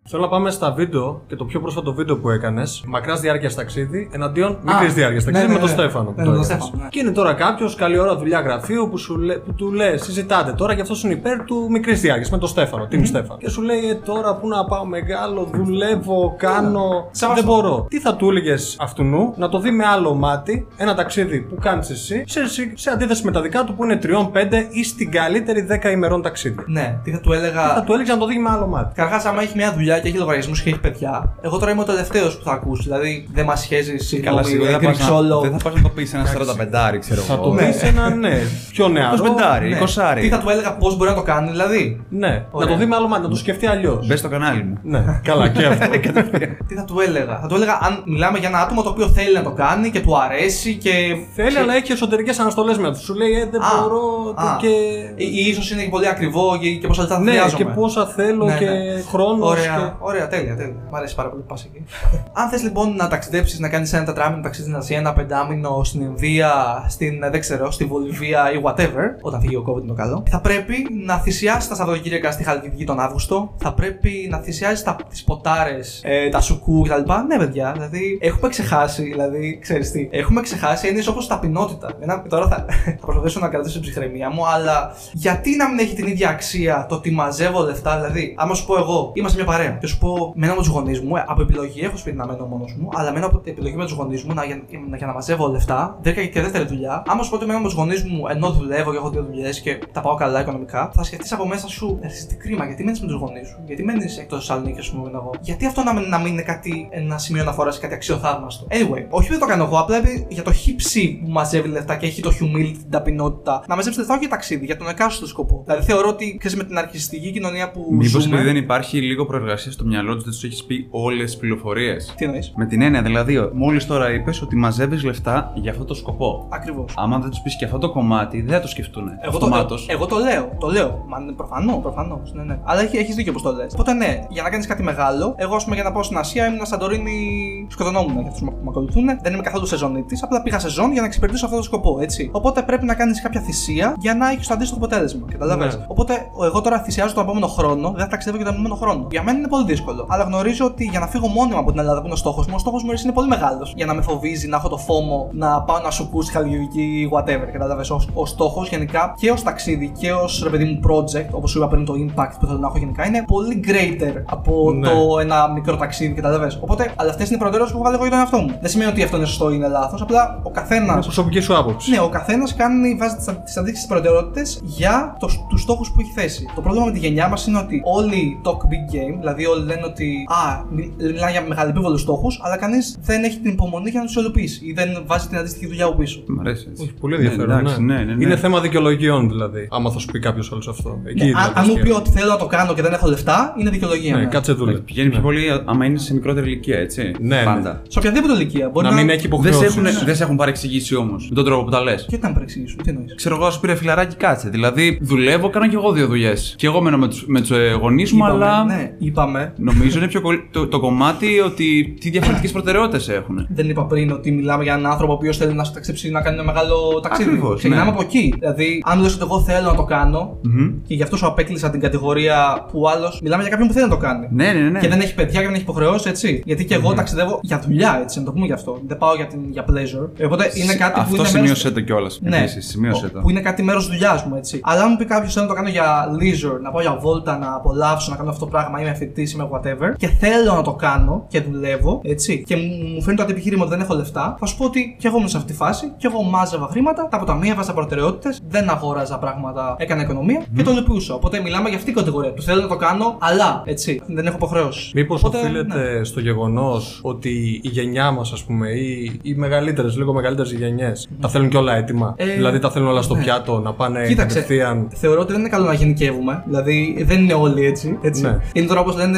[SPEAKER 1] Θέλω να πάμε στα βίντεο και το πιο πρόσφατο βίντεο που έκανες. Μακράς διάρκειας ταξίδι εναντίον μικρής διάρκειας
[SPEAKER 4] ναι,
[SPEAKER 1] ταξίδι
[SPEAKER 4] ναι,
[SPEAKER 1] με τον
[SPEAKER 4] ναι.
[SPEAKER 1] Στέφανο. που
[SPEAKER 4] Ναι,
[SPEAKER 1] το
[SPEAKER 4] με τον
[SPEAKER 1] έκανες.
[SPEAKER 4] Στέφανο, ναι.
[SPEAKER 1] Και είναι τώρα κάποιος, καλή ώρα δουλειά γραφείου, που, σου λέ, που του λέει, συζητάτε τώρα και αυτός είναι υπέρ του μικρής διάρκειας με τον Στέφανο. Τι είναι Στέφανο. Και σου λέει, ε, τώρα που να πάω μεγάλο, δουλεύω, κάνω.
[SPEAKER 4] Σεβαστό.
[SPEAKER 1] Δεν μπορώ. Τι θα του έλεγες αυτού να το δει με άλλο μάτι, ένα ταξίδι που κάνεις εσύ, σε, σε, σε αντίθεση με τα δικά του που είναι 3-5 ή στην καλύτερη 10 ημερών ταξίδι.
[SPEAKER 4] Ναι, τι θα του έλεγα.
[SPEAKER 1] Θα του έλεγες να το δει με άλλο μάτι.
[SPEAKER 4] Καταρχάς, άμα έχει μια δουλειά και έχει λογαριασμού και έχει παιδιά, εγώ τώρα είμαι ο τελευταίος που θα ακούσει. Δηλαδή, δεν μας σχέζει
[SPEAKER 3] Καλά,
[SPEAKER 4] συγγνώμη,
[SPEAKER 3] σίγουρα δεν θα
[SPEAKER 4] Greek
[SPEAKER 3] πας να-
[SPEAKER 4] solo.
[SPEAKER 3] δεν θα πας να το πεις ένα 45 ξέρω
[SPEAKER 1] Θα
[SPEAKER 3] εγώ.
[SPEAKER 1] το
[SPEAKER 4] Ναι.
[SPEAKER 1] δει ένα ναι, *laughs* πιο νεαρό;
[SPEAKER 3] 25,
[SPEAKER 4] Ναι.
[SPEAKER 3] 20.
[SPEAKER 4] Τι θα του έλεγα, πώς μπορεί να το κάνει, δηλαδή;
[SPEAKER 1] Ναι,
[SPEAKER 4] Ωραία.
[SPEAKER 1] να το δει με άλλο μάτι, να το σκεφτεί αλλιώς.
[SPEAKER 3] Μπες στο κανάλι μου.
[SPEAKER 1] Ναι, καλά και αυτό. *laughs*
[SPEAKER 4] Τι θα του έλεγα; Θα του έλεγα αν μιλάμε για ένα άτομο το οποίο θέλει να το κάνει και του αρέσει και.
[SPEAKER 1] Θέλει, αλλά έχει εσωτερικές αναστολές με τους. Σου λέει, ε, δεν
[SPEAKER 4] Α,
[SPEAKER 1] μπορώ.
[SPEAKER 4] α.
[SPEAKER 1] και.
[SPEAKER 4] Ή, ή ίσως είναι και πολύ ακριβό και, και πόσα λεφτά θα
[SPEAKER 1] Ναι,
[SPEAKER 4] χρειάζομαι.
[SPEAKER 1] και πόσα θέλω
[SPEAKER 4] Ναι,
[SPEAKER 1] και
[SPEAKER 4] ναι.
[SPEAKER 1] χρόνος.
[SPEAKER 4] Ωραία,
[SPEAKER 1] Και...
[SPEAKER 4] ωραία, τέλεια, τέλεια. Μ' αρέσει πάρα πολύ που πας εκεί. *laughs* Αν θες λοιπόν να ταξιδέψεις, να κάνεις ένα τετράμινο ταξίδι στην Ασία, ένα πεντάμινο στην Ινδία, στην, ε, δεν ξέρω, στη Βολιβία ή whatever, όταν φύγει ο COVID είναι το καλό, θα πρέπει να θυσιάσεις τα Σαββατοκύριακα στη Χαλκιδική τον Αύγουστο, θα πρέπει να θυσιάζει τις ποτάρες, ε, τα σουκού κτλ. Ναι, παιδιά, δηλαδή έχουμε ξεχάσει, δηλαδή, ξέρεις τι, έχουμε ξεχάσει έννοιες όπως ταπεινότητα. Ένα, τώρα θα, *laughs* θα προσπαθήσω να κρατήσω την ψυχραιμία μου, αλλά γιατί να μην έχει την ίδια αξία το ότι μαζεύω λεφτά, δηλαδή, άμα σου πω εγώ, είμαστε μια παρέα. Ναι, και σου πω, μένω με τους γονείς μου, ε, από επιλογή έχω σπίτι να μένω μόνος μου, αλλά μένω από επιλογή με τους γονείς μου να, για, για, για να μαζεύω λεφτά. Βρήκα και δεύτερη δουλειά. Άμα σου πω ότι μένω με τους γονείς μου ενώ δουλεύω και έχω δύο δουλειές και τα πάω καλά οικονομικά, θα σκεφτείς από μέσα σου, «Ε, εσύ τι κρίμα, γιατί μένεις με τους γονείς σου, γιατί μένεις εκτός Θεσσαλονίκη, ας πούμε, εγώ; Γιατί αυτό να, μην- να μην είναι κάτι, ένα σημείο αναφοράς, κάτι αξιοθαύμαστο; Anyway, όχι δεν το κάνω εγώ, απλά επειδή για το χύψη που μαζεύει λεφτά και έχει το humility, την ταπεινότητα, να μαζέψει λεφτά όχι για ταξίδι, για τον εκάστοτε σκοπό. Δηλαδή θεωρώ ότι ξέρεις με την αρχιστική κοινωνία που
[SPEAKER 3] Μήπως
[SPEAKER 4] ζούμε.
[SPEAKER 3] επειδή δεν υπάρχει λίγο προεργασία στο μυαλό τους, δεν τους έχεις πει όλες τις πληροφορίες.
[SPEAKER 4] Τι εννοείς;
[SPEAKER 3] Με την έννοια, δηλαδή, μόλις τώρα είπες ότι μαζεύεις λεφτά για αυτό το σκοπό.
[SPEAKER 4] Ακριβώς.
[SPEAKER 3] Άμα δεν τους πεις και αυτό το κομμάτι, δεν θα το σκεφτούν.
[SPEAKER 4] Εγώ το,
[SPEAKER 3] Αυτομάτως.
[SPEAKER 4] εγώ το λέω, το λέω. Μα είναι προφανώς, προφανώς. Ναι, ναι. Αλλά έχει έχεις δίκιο όπω το λες. Οπότε ναι, για να κάνεις κάτι μεγάλο, εγώ ας πούμε για να πάω στην Ασία ήμουν Σαντορίνη, σκοτωνόμουν για αυτούς που με ακολουθούν. Δεν είμαι καθόλου σεζονίτη, απλά πήγα σεζόν για να εξυπηρετήσω αυτό το σκοπό, έτσι. Οπότε πρέπει να κάνεις κάποια θυσία για να έχεις το αντίστοιχο αποτέλεσμα. Καταλαβέ.
[SPEAKER 1] Ναι.
[SPEAKER 4] Οπότε εγώ τώρα θυσιάζω τον επόμενο χρόνο, δεν θα ταξιδεύω και τον επόμενο χρόνο. Για μένα είναι πολύ δύσκολο. Αλλά γνωρίζω ότι για να φύγω μόνιμα από την Ελλάδα που είναι ο στόχος μου, ο στόχος μου είναι πολύ μεγάλος. Για να με φοβίζει, να έχω το φόμο, να πάω να σου στη χαλιογική, whatever. Κατάλαβες. Ο, ο στόχος γενικά και ως ταξίδι και ως ρε παιδί μου project, όπως σου είπα πριν το impact που θέλω να έχω γενικά, είναι πολύ greater από
[SPEAKER 1] Ναι.
[SPEAKER 4] το ένα μικρό ταξίδι. Κατάλαβες. Οπότε, αλλά αυτές είναι οι προτεραιότητες που έχω βάλει εγώ για τον εαυτό μου. Δεν σημαίνει ότι αυτό είναι σωστό ή είναι λάθος. Απλά ο καθένα
[SPEAKER 1] Είναι προσωπική σου άποψη.
[SPEAKER 4] ναι, ο καθένας κάνει, βάζει τις αντίστοιχες προτεραιότητες για του στόχους που έχει θέσει. Το πρόβλημα με τη γενιά μας είναι ότι όλοι talk big game, δηλαδή όλοι λένε ότι Α, μι- μιλάνε για μεγαλεπίβολου στόχους, αλλά κανείς δεν έχει την υπομονή για να τους υλοποιήσει ή δεν βάζει την αντίστοιχη δουλειά από πίσω.
[SPEAKER 3] Μ' αρέσει έτσι.
[SPEAKER 1] Όχι, πολύ ενδιαφέρον.
[SPEAKER 3] Ναι, εντάξει, ναι, ναι, ναι.
[SPEAKER 1] Είναι θέμα δικαιολογιών δηλαδή. Άμα θα σου πει κάποιος όλος αυτό. Εκεί
[SPEAKER 4] Ναι,
[SPEAKER 1] δηλαδή,
[SPEAKER 4] αν, αν μου πει
[SPEAKER 1] σκέφτομαι.
[SPEAKER 4] ότι θέλω να το κάνω και δεν έχω λεφτά, είναι δικαιολογία.
[SPEAKER 1] Ναι,
[SPEAKER 4] ναι.
[SPEAKER 1] κάτσε δούλε.
[SPEAKER 3] Πηγαίνει πιο πολύ άμα είναι σε μικρότερη ηλικία, έτσι.
[SPEAKER 1] Ναι, ναι.
[SPEAKER 3] Πάντα.
[SPEAKER 4] Σε οποιαδήποτε ηλικία. Μπορεί
[SPEAKER 1] Να
[SPEAKER 4] να,
[SPEAKER 1] μην έχει
[SPEAKER 3] Δεν
[SPEAKER 1] υποχρεώσεις.
[SPEAKER 3] σε, έχουν, δεν σε έχουν παρεξηγήσει όμως με τον τρόπο που τα λες.
[SPEAKER 4] Και να με παρεξηγήσουν, τι εννοείς.
[SPEAKER 3] Ξέρω εγώ, ας πήρε φιλαράκι, κάτσε. Δηλαδή, δουλεύω, κάνω και εγώ δύο δουλειές. Και εγώ μένω με του με τους, ε, γονείς μου, αλλά.
[SPEAKER 4] Ναι, είπαμε.
[SPEAKER 3] Νομίζω είναι πιο κολλ- το, το κομμάτι ότι τι διαφορετικές προτεραιότητες έχουν.
[SPEAKER 4] Δεν είπα πριν ότι μιλάμε για έναν άνθρωπο ο οποίος θέλει να σου ταξιδέψει να κάνει ένα μεγάλο ταξίδι.
[SPEAKER 3] Ακριβώς,
[SPEAKER 4] Ξεκινάμε
[SPEAKER 3] ναι.
[SPEAKER 4] από εκεί. Δηλαδή, αν λες ότι εγώ θέλω να το κάνω
[SPEAKER 3] Μμμ.
[SPEAKER 4] και γι' αυτό σου απέκλεισα την κατηγορία που άλλο. Μιλάμε για κάποιον που θέλει να το κάνει.
[SPEAKER 3] Ναι, ναι, ναι.
[SPEAKER 4] Και δεν έχει παιδιά και δεν έχει υποχρεώσει, έτσι. Γιατί και εγώ ταξιδεύω για δουλειά, έτσι, να το πούμε γι' αυτό. Δεν πάω για, την, για pleasure. Ε, Οπότε είναι κάτι που
[SPEAKER 3] Αυτό
[SPEAKER 4] είναι
[SPEAKER 3] σημείωσε
[SPEAKER 4] μέρος...
[SPEAKER 3] το κιόλας.
[SPEAKER 4] Ναι,
[SPEAKER 3] Επίσης, σημείωσε το.
[SPEAKER 4] που είναι κάτι μέρος δουλειάς μου, έτσι. Αλλά αν μου πει κάποιος θέλω να το κάνω για leisure, να πάω για βόλτα, να απολαύσω, να κάνω αυτό το πράγμα, είμαι φοιτητή, είμαι whatever, και θέλω να το κάνω και δουλεύω, έτσι, και μου μου φαίνεται το αντιπιχείρημα ότι δεν έχω λεφτά, θα σου πω ότι και εγώ ήμουν σε αυτή τη φάση, και εγώ μάζευα χρήματα, τα αποταμία βάζα προτεραιότητες, δεν αγόραζα πράγματα, έκανα οικονομία και το υλοποιούσα. Οπότε μιλάμε για αυτή την κατηγορία. Του θέλω να το κάνω, αλλά έτσι, δεν έχω υποχρεώσεις.
[SPEAKER 1] Μήπως
[SPEAKER 4] Οπότε,
[SPEAKER 1] οφείλεται
[SPEAKER 4] ναι.
[SPEAKER 1] στο γεγονός ότι η γενιά μας, ας πούμε, ή οι μεγαλύτερες, λίγο μεγαλύτερες γενιές, τα θέλουν και όλα έτοιμα;
[SPEAKER 4] Ε,
[SPEAKER 1] δηλαδή τα θέλουν όλα στο
[SPEAKER 4] ναι.
[SPEAKER 1] πιάτο, να πάνε
[SPEAKER 4] Κοίταξε,
[SPEAKER 1] κατευθείαν.
[SPEAKER 4] θεωρώ ότι δεν είναι καλό να γενικεύουμε. Δηλαδή δεν είναι όλοι έτσι. έτσι.
[SPEAKER 1] Ναι.
[SPEAKER 4] Είναι τώρα όπως λένε,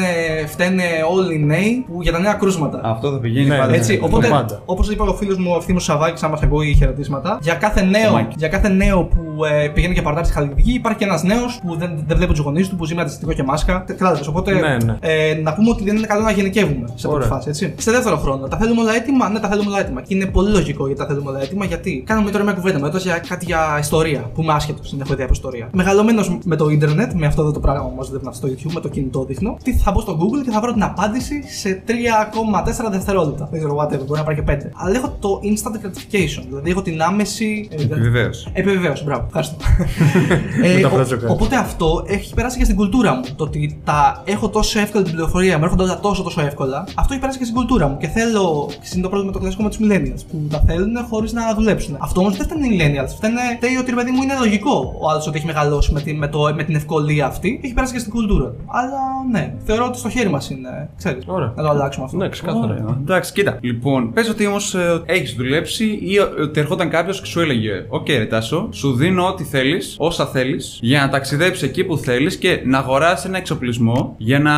[SPEAKER 4] φταίνε όλοι οι νέοι που για τα νέα κρούσματα.
[SPEAKER 3] Αυτό θα πηγαίνει
[SPEAKER 1] Ναι,
[SPEAKER 3] πάντα.
[SPEAKER 1] ναι.
[SPEAKER 4] Έτσι,
[SPEAKER 1] το
[SPEAKER 4] οπότε,
[SPEAKER 1] πάντα.
[SPEAKER 4] όπως είπε ο φίλος μου ο ευθύνο Σαββάκη, άμα σε ακούει χαιρετίσματα, για κάθε νέο,
[SPEAKER 3] Μάκη.
[SPEAKER 4] για κάθε νέο που ε, πηγαίνει για παρτάρι στη Χαλκιδική, υπάρχει και ένας νέος που δεν, δεν βλέπει τους γονείς του, που ζει με αντιστοιχικό και μάσκα. Κατάλαβε. Οπότε
[SPEAKER 1] Ναι, ναι.
[SPEAKER 4] Ε, να πούμε ότι δεν είναι καλό να γενικεύουμε σε πρώτη
[SPEAKER 1] Ωραία.
[SPEAKER 4] φάση. Έτσι. Σε δεύτερο χρόνο, τα θέλουμε όλα έτοιμα; Ναι, τα θέλουμε όλα έτοιμα. Και είναι πολύ λογικό γιατί τα θέλουμε όλα έτοιμα. Γιατί κάνουμε τώρα μια κουβέντα με για κάτι για ιστορία που είμαι άσχετος, δεν έχω ιδέα από ιστορία. Μεγαλωμένος με το ίντερνετ, με αυτό εδώ το πράγμα που μα δείχνει στο YouTube, με το κινητό δείχνω, τι θα μπω στο Google και θα βρω την απάντηση σε 3,4 δευτερόλεπτα. Δεν ξέρω, whatever, μπορεί να πάρει και 5. Αλλά έχω το instant gratification, δηλαδή έχω την άμεση. ε,
[SPEAKER 3] Επιβεβαίωση.
[SPEAKER 4] Επιβεβαίωση, μπράβο, ευχαριστώ. *laughs*
[SPEAKER 1] Μην τα
[SPEAKER 4] ο-
[SPEAKER 1] πράττω κάτι.
[SPEAKER 4] οπότε αυτό έχει περάσει και στην κουλτούρα μου. Το ότι τα έχω τόσο εύκολα την πληροφορία, μου έρχονται όλα τόσο τόσο εύκολα. Αυτό έχει περάσει και στην κουλτούρα μου. Και θέλω. Και είναι το πρόβλημα το κλασικό με τους millennials που τα θέλουν χωρίς να δουλέψουν. Αυτό όμως δεν φταίνε οι millennials. Φταίνε φταίει ότι ρε παιδί μου είναι λογικό ο άλλος ότι έχει μεγαλώσει με, τη, με, το, με την ευκολία αυτή. Έχει περάσει και στην κουλτούρα του. Αλλά ναι, θεωρώ ότι στο χέρι μας είναι. Ξέρεις,
[SPEAKER 1] Ωραία.
[SPEAKER 4] να το αλλάξουμε αυτό.
[SPEAKER 1] Ναι, ξεκάθαρα.
[SPEAKER 3] Ωραία. Εντάξει, κοίτα. Λοιπόν, πες ότι όμως έχεις δουλέψει ή ε, ότι ερχόταν κάποιος και σου έλεγε: Οκ, ρε Τάσο, σου δίνω ό,τι θέλεις, όσα θέλεις, για να ταξιδέψεις εκεί που θέλεις και να αγοράσεις ένα εξοπλισμό για να